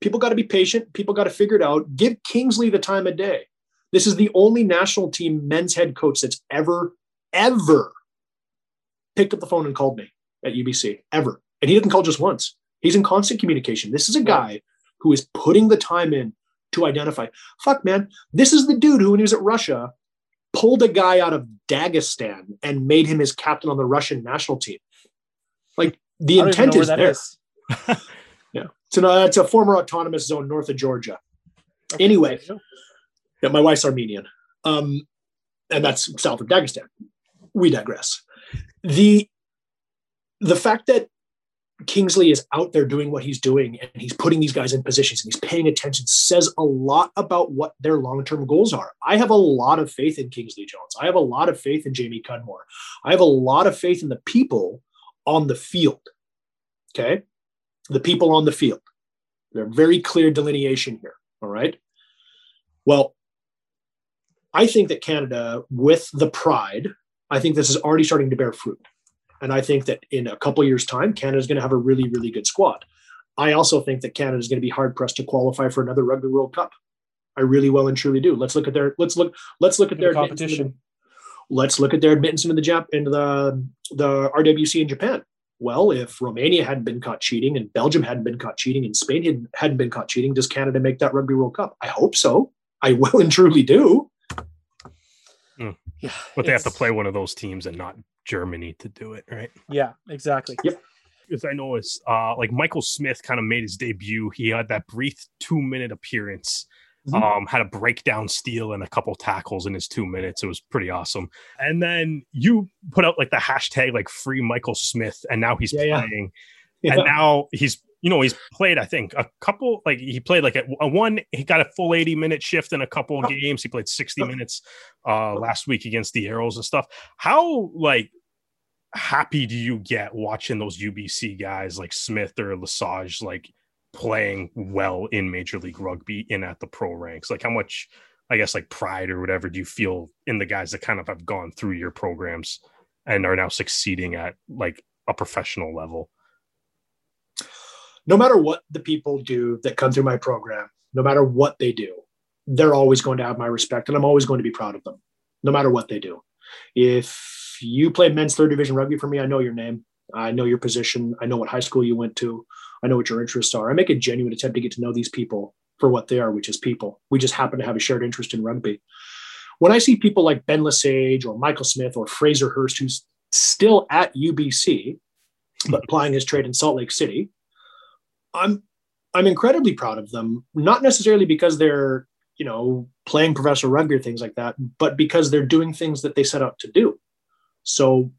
people got to be patient. People got to figure it out. Give Kingsley the time of day. This is the only national team men's head coach that's ever, ever picked up the phone and called me at UBC, ever. And he didn't call just once. He's in constant communication. This is a guy who is putting the time in to identify. Fuck, man. This is the dude who, when he was at Russia, pulled a guy out of Dagestan and made him his captain on the Russian national team. Like the intent is there. Is. yeah. So no, uh, it's a former autonomous zone north of Georgia. Okay, anyway, yeah, my wife's Armenian, um, and that's south of Dagestan. We digress. the The fact that Kingsley is out there doing what he's doing and he's putting these guys in positions and he's paying attention says a lot about what their long term goals are. I have a lot of faith in Kingsley Jones. I have a lot of faith in Jamie Cudmore. I have a lot of faith in the people on the field. Okay. The people on the field. There's very clear delineation here. All right. Well, I think that Canada, with the pride, I think this is already starting to bear fruit. And I think that in a couple years' time, Canada is going to have a really, really good squad. I also think that Canada is going to be hard pressed to qualify for another Rugby World Cup. I really well and truly do. Let's look at their let's look let's look at their competition. let's look at their admittance into the Jap into the the RWC in Japan. Well, if Romania hadn't been caught cheating and Belgium hadn't been caught cheating and Spain hadn't, hadn't been caught cheating, does Canada make that Rugby World Cup? I hope so. I will and truly do. Yeah, but they have to play one of those teams and not Germany to do it, right? Yeah, exactly. Yep. Because I know it's uh, like Michael Smith kind of made his debut. He had that brief two minute appearance. Mm-hmm. Um, had a breakdown steal and a couple tackles in his two minutes. It was pretty awesome. And then you put out like the hashtag like free Michael Smith, and now he's yeah, playing. Yeah. And now he's you know, he's played, I think, a couple, like he played like a, a one, he got a full 80 minute shift in a couple of games. He played 60 minutes uh last week against the Arrows and stuff. How like happy do you get watching those UBC guys like Smith or Lesage like playing well in Major League Rugby in at the pro ranks? Like how much, I guess, like pride or whatever do you feel in the guys that kind of have gone through your programs and are now succeeding at like a professional level? No matter what the people do that come through my program, no matter what they do, they're always going to have my respect and I'm always going to be proud of them, no matter what they do. If you played men's third division rugby for me, I know your name. I know your position. I know what high school you went to. I know what your interests are. I make a genuine attempt to get to know these people for what they are, which is people. We just happen to have a shared interest in rugby. When I see people like Ben Lesage or Michael Smith or Fraser Hurst, who's still at UBC, but plying his trade in Salt Lake City, I'm I'm incredibly proud of them, not necessarily because they're, you know, playing professional rugby or things like that, but because they're doing things that they set out to do. So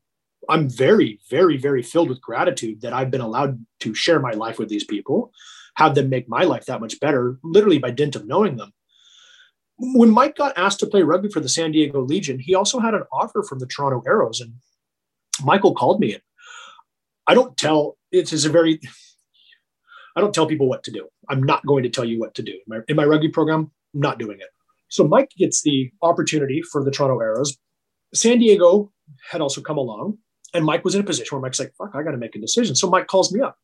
I'm very, very, very filled with gratitude that I've been allowed to share my life with these people, have them make my life that much better, literally by dint of knowing them. When Mike got asked to play rugby for the San Diego Legion, he also had an offer from the Toronto Arrows. And Michael called me and I don't tell, it's a very, I don't tell people what to do. I'm not going to tell you what to do. In my, in my rugby program, I'm not doing it. So Mike gets the opportunity for the Toronto Arrows. San Diego had also come along. And Mike was in a position where Mike's like, fuck, I got to make a decision. So Mike calls me up.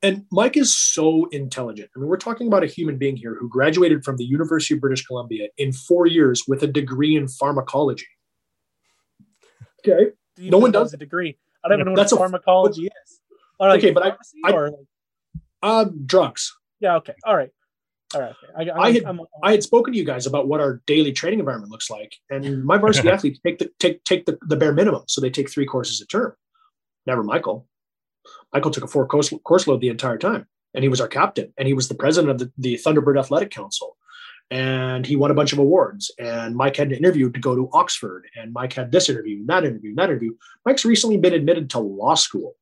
And Mike is so intelligent. I mean, we're talking about a human being here who graduated from the University of British Columbia in four years with a degree in pharmacology. Okay. No one does a degree. I don't even know That's what pharmacology a, is. Like okay, but I, I or uh, drugs. Yeah. Okay. All right. All right. I, I, I had I'm, I'm, i had spoken to you guys about what our daily training environment looks like, and my varsity athletes take the take take the, the bare minimum, so they take three courses a term. Never Michael. Michael took a four course, course load the entire time, and he was our captain, and he was the president of the, the Thunderbird Athletic Council, and he won a bunch of awards. And Mike had an interview to go to Oxford, and Mike had this interview, and that interview, and that interview. Mike's recently been admitted to law school,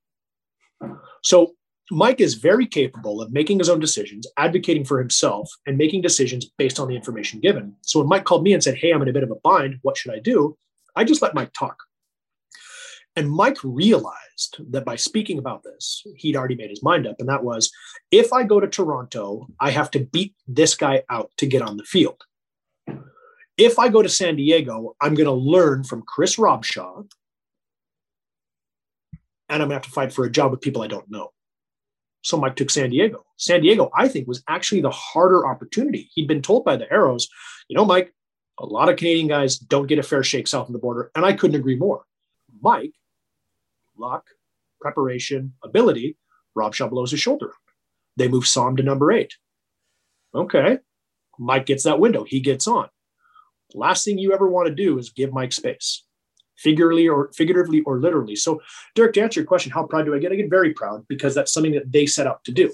so Mike is very capable of making his own decisions, advocating for himself, and making decisions based on the information given. So when Mike called me and said, Hey, I'm in a bit of a bind, what should I do? I just let Mike talk. And Mike realized that by speaking about this, he'd already made his mind up. And that was if I go to Toronto, I have to beat this guy out to get on the field. If I go to San Diego, I'm going to learn from Chris Robshaw and I'm going to have to fight for a job with people I don't know. So Mike took San Diego. San Diego, I think, was actually the harder opportunity. He'd been told by the Arrows, you know, Mike, a lot of Canadian guys don't get a fair shake south of the border. And I couldn't agree more. Mike, luck, preparation, ability, Robshaw blows his shoulder. up. They move Sam to number eight. Okay. Mike gets that window. He gets on. Last thing you ever want to do is give Mike space figuratively or figuratively or literally. So, Derek, to answer your question, how proud do I get? I get very proud because that's something that they set out to do.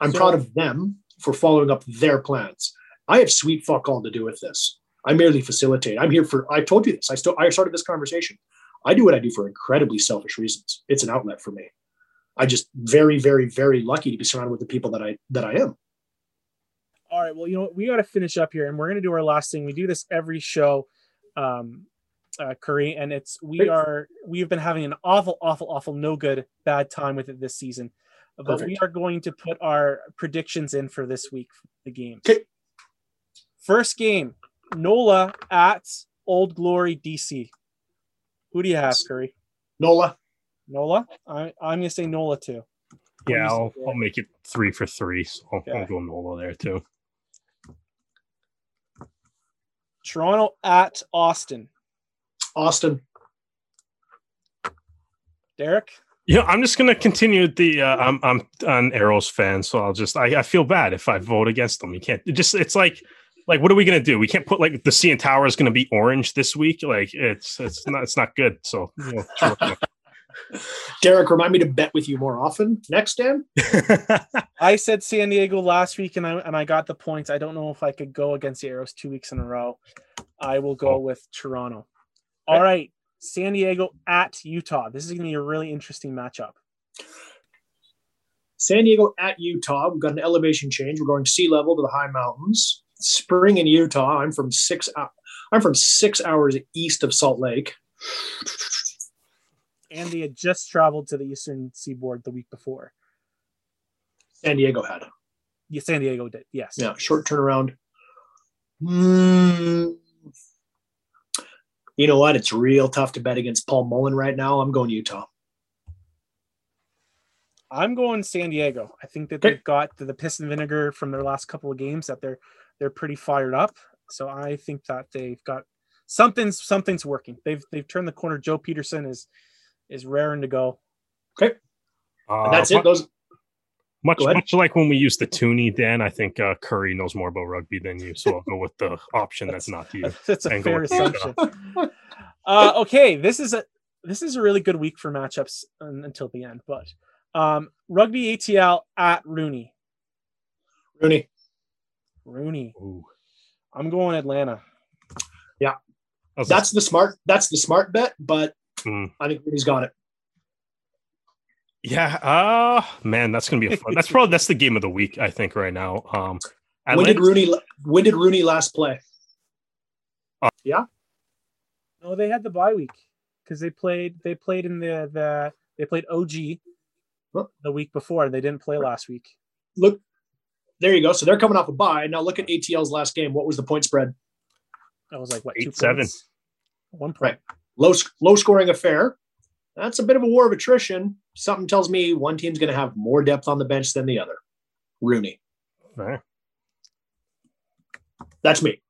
I'm so, proud of them for following up their plans. I have sweet fuck all to do with this. I merely facilitate. I'm here for. I told you this. I still. I started this conversation. I do what I do for incredibly selfish reasons. It's an outlet for me. I just very, very, very lucky to be surrounded with the people that I that I am. All right. Well, you know, we got to finish up here, and we're going to do our last thing. We do this every show. Um, uh, Curry, and it's we are we've been having an awful, awful, awful, no good, bad time with it this season. But Perfect. we are going to put our predictions in for this week, the game. Okay. First game, Nola at Old Glory DC. Who do you have, Curry? Nola. Nola. I, I'm gonna say Nola too. Yeah, I'll, I'll make it three for three. So I'll, okay. I'll go Nola there too. Toronto at Austin. Austin. Derek. Yeah, I'm just gonna continue the. Uh, I'm I'm an Arrows fan, so I'll just. I, I feel bad if I vote against them. You can't. It just it's like like what are we gonna do? We can't put like the CN Tower is gonna be orange this week. Like it's it's not it's not good. So. You know, Derek, remind me to bet with you more often next, Dan. I said San Diego last week, and I and I got the points. I don't know if I could go against the Arrows two weeks in a row. I will go oh. with Toronto. All right, San Diego at Utah. This is going to be a really interesting matchup. San Diego at Utah. We've got an elevation change. We're going sea level to the high mountains. Spring in Utah. I'm from six. I'm from six hours east of Salt Lake. And they had just traveled to the eastern seaboard the week before. San Diego had. Yeah, San Diego did. Yes. Yeah, short turnaround. Mm, you know what? It's real tough to bet against Paul Mullen right now. I'm going Utah. I'm going San Diego. I think that they've got the, the piss and vinegar from their last couple of games that they're they're pretty fired up. So I think that they've got something's something's working. They've they've turned the corner. Joe Pietersen is is raring to go. Okay. Uh, that's it. Those much much like when we used the toonie, Dan. I think uh, Curry knows more about rugby than you, so I'll go with the option that's, that's not you. That's a fair assumption. uh, okay, this is a this is a really good week for matchups until the end. But um, rugby ATL at RUNY. RUNY. RUNY. Ooh. I'm going Atlanta. Yeah, that's the smart. That's the smart bet, but mm. I think RUNY's got it. Yeah. Uh man, that's gonna be a fun. that's probably that's the game of the week, I think, right now. Um when did RUNY? when did RUNY last play? Uh, yeah. No, they had the bye week because they played they played in the the they played OG the week before. They didn't play last week. Look, there you go. So they're coming off a bye. Now look at ATL's last game. What was the point spread? That was like what eight seven. One point. Right. low low scoring affair. That's a bit of a war of attrition. Something tells me one team's going to have more depth on the bench than the other. RUNY. Right. That's me.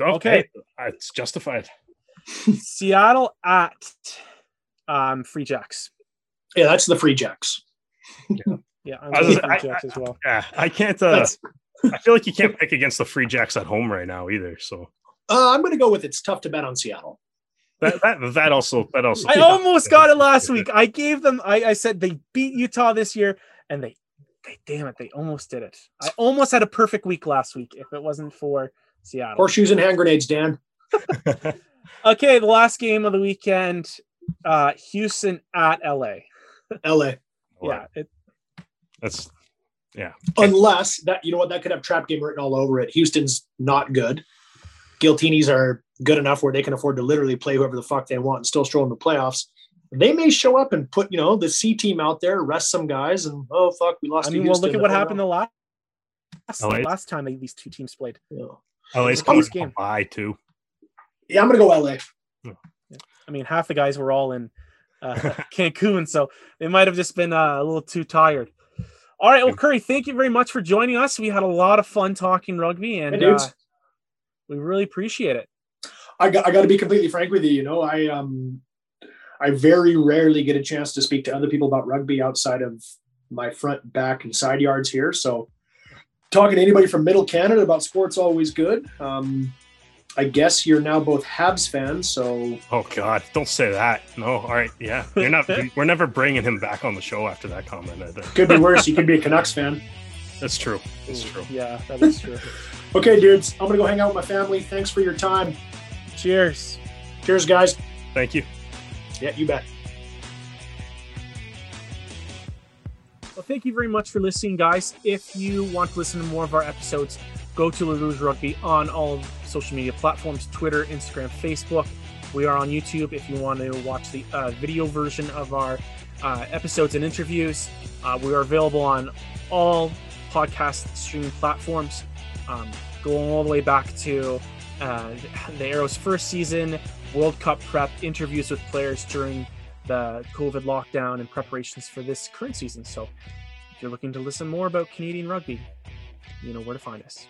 Okay, it's justified. Seattle at um, Free Jacks. Yeah, that's the Free Jacks. Yeah, yeah I'm I was- Free I- Jacks as well. Yeah, I can't. Uh, I feel like you can't pick against the Free Jacks at home right now either. So Uh, I'm going to go with it's tough to bet on Seattle. That that, that also that also. I almost got it last week. I gave them. I, I said they beat Utah this year, and they, they, damn it, they almost did it. I almost had a perfect week last week if it wasn't for Seattle. Horseshoes and hand grenades, Dan. Okay, the last game of the weekend, uh, Houston at LA. LA. Yeah, it, that's yeah. Unless that, you know what, that could have trap game written all over it. Houston's not good. Giltinis are good enough where they can afford to literally play whoever the fuck they want and still stroll in the playoffs. They may show up and put, you know, the C team out there, rest some guys, and oh fuck, we lost. I to mean, well, look at what Oh, happened the last LA? last time they, these two teams played. Yeah. LA's Close coming game. by too. Yeah, I'm gonna go LA. I mean, half the guys were all in uh, Cancun, so they might have just been uh, a little too tired. All right, well, Curry, thank you very much for joining us. We had a lot of fun talking rugby, and Hey, uh, we really appreciate it. I got I got to be completely frank with you. You know, I um, I very rarely get a chance to speak to other people about rugby outside of my front, back, and side yards here. So, talking to anybody from Middle Canada about sports always good. Um, I guess you're now both Habs fans, so Oh God! Don't say that. No. All right. Yeah. You're not. we're never bringing him back on the show after that comment. I think. could be worse. you could be a Canucks fan. That's true. That's true. Yeah, that is true. Okay, dudes, I'm gonna go hang out with my family. Thanks for your time. Cheers. Cheers, guys. Thank you. Yeah, you bet. Well, thank you very much for listening, guys. If you want to listen to more of our episodes, go to LaRouge Rugby on all social media platforms Twitter, Instagram, Facebook. We are on YouTube if you want to watch the uh, video version of our uh, episodes and interviews. Uh, we are available on all podcast streaming platforms, um, going all the way back to uh, the Arrows' first season, World Cup prep, interviews with players during the COVID lockdown and preparations for this current season. So if you're looking to listen more about Canadian rugby, you know where to find us.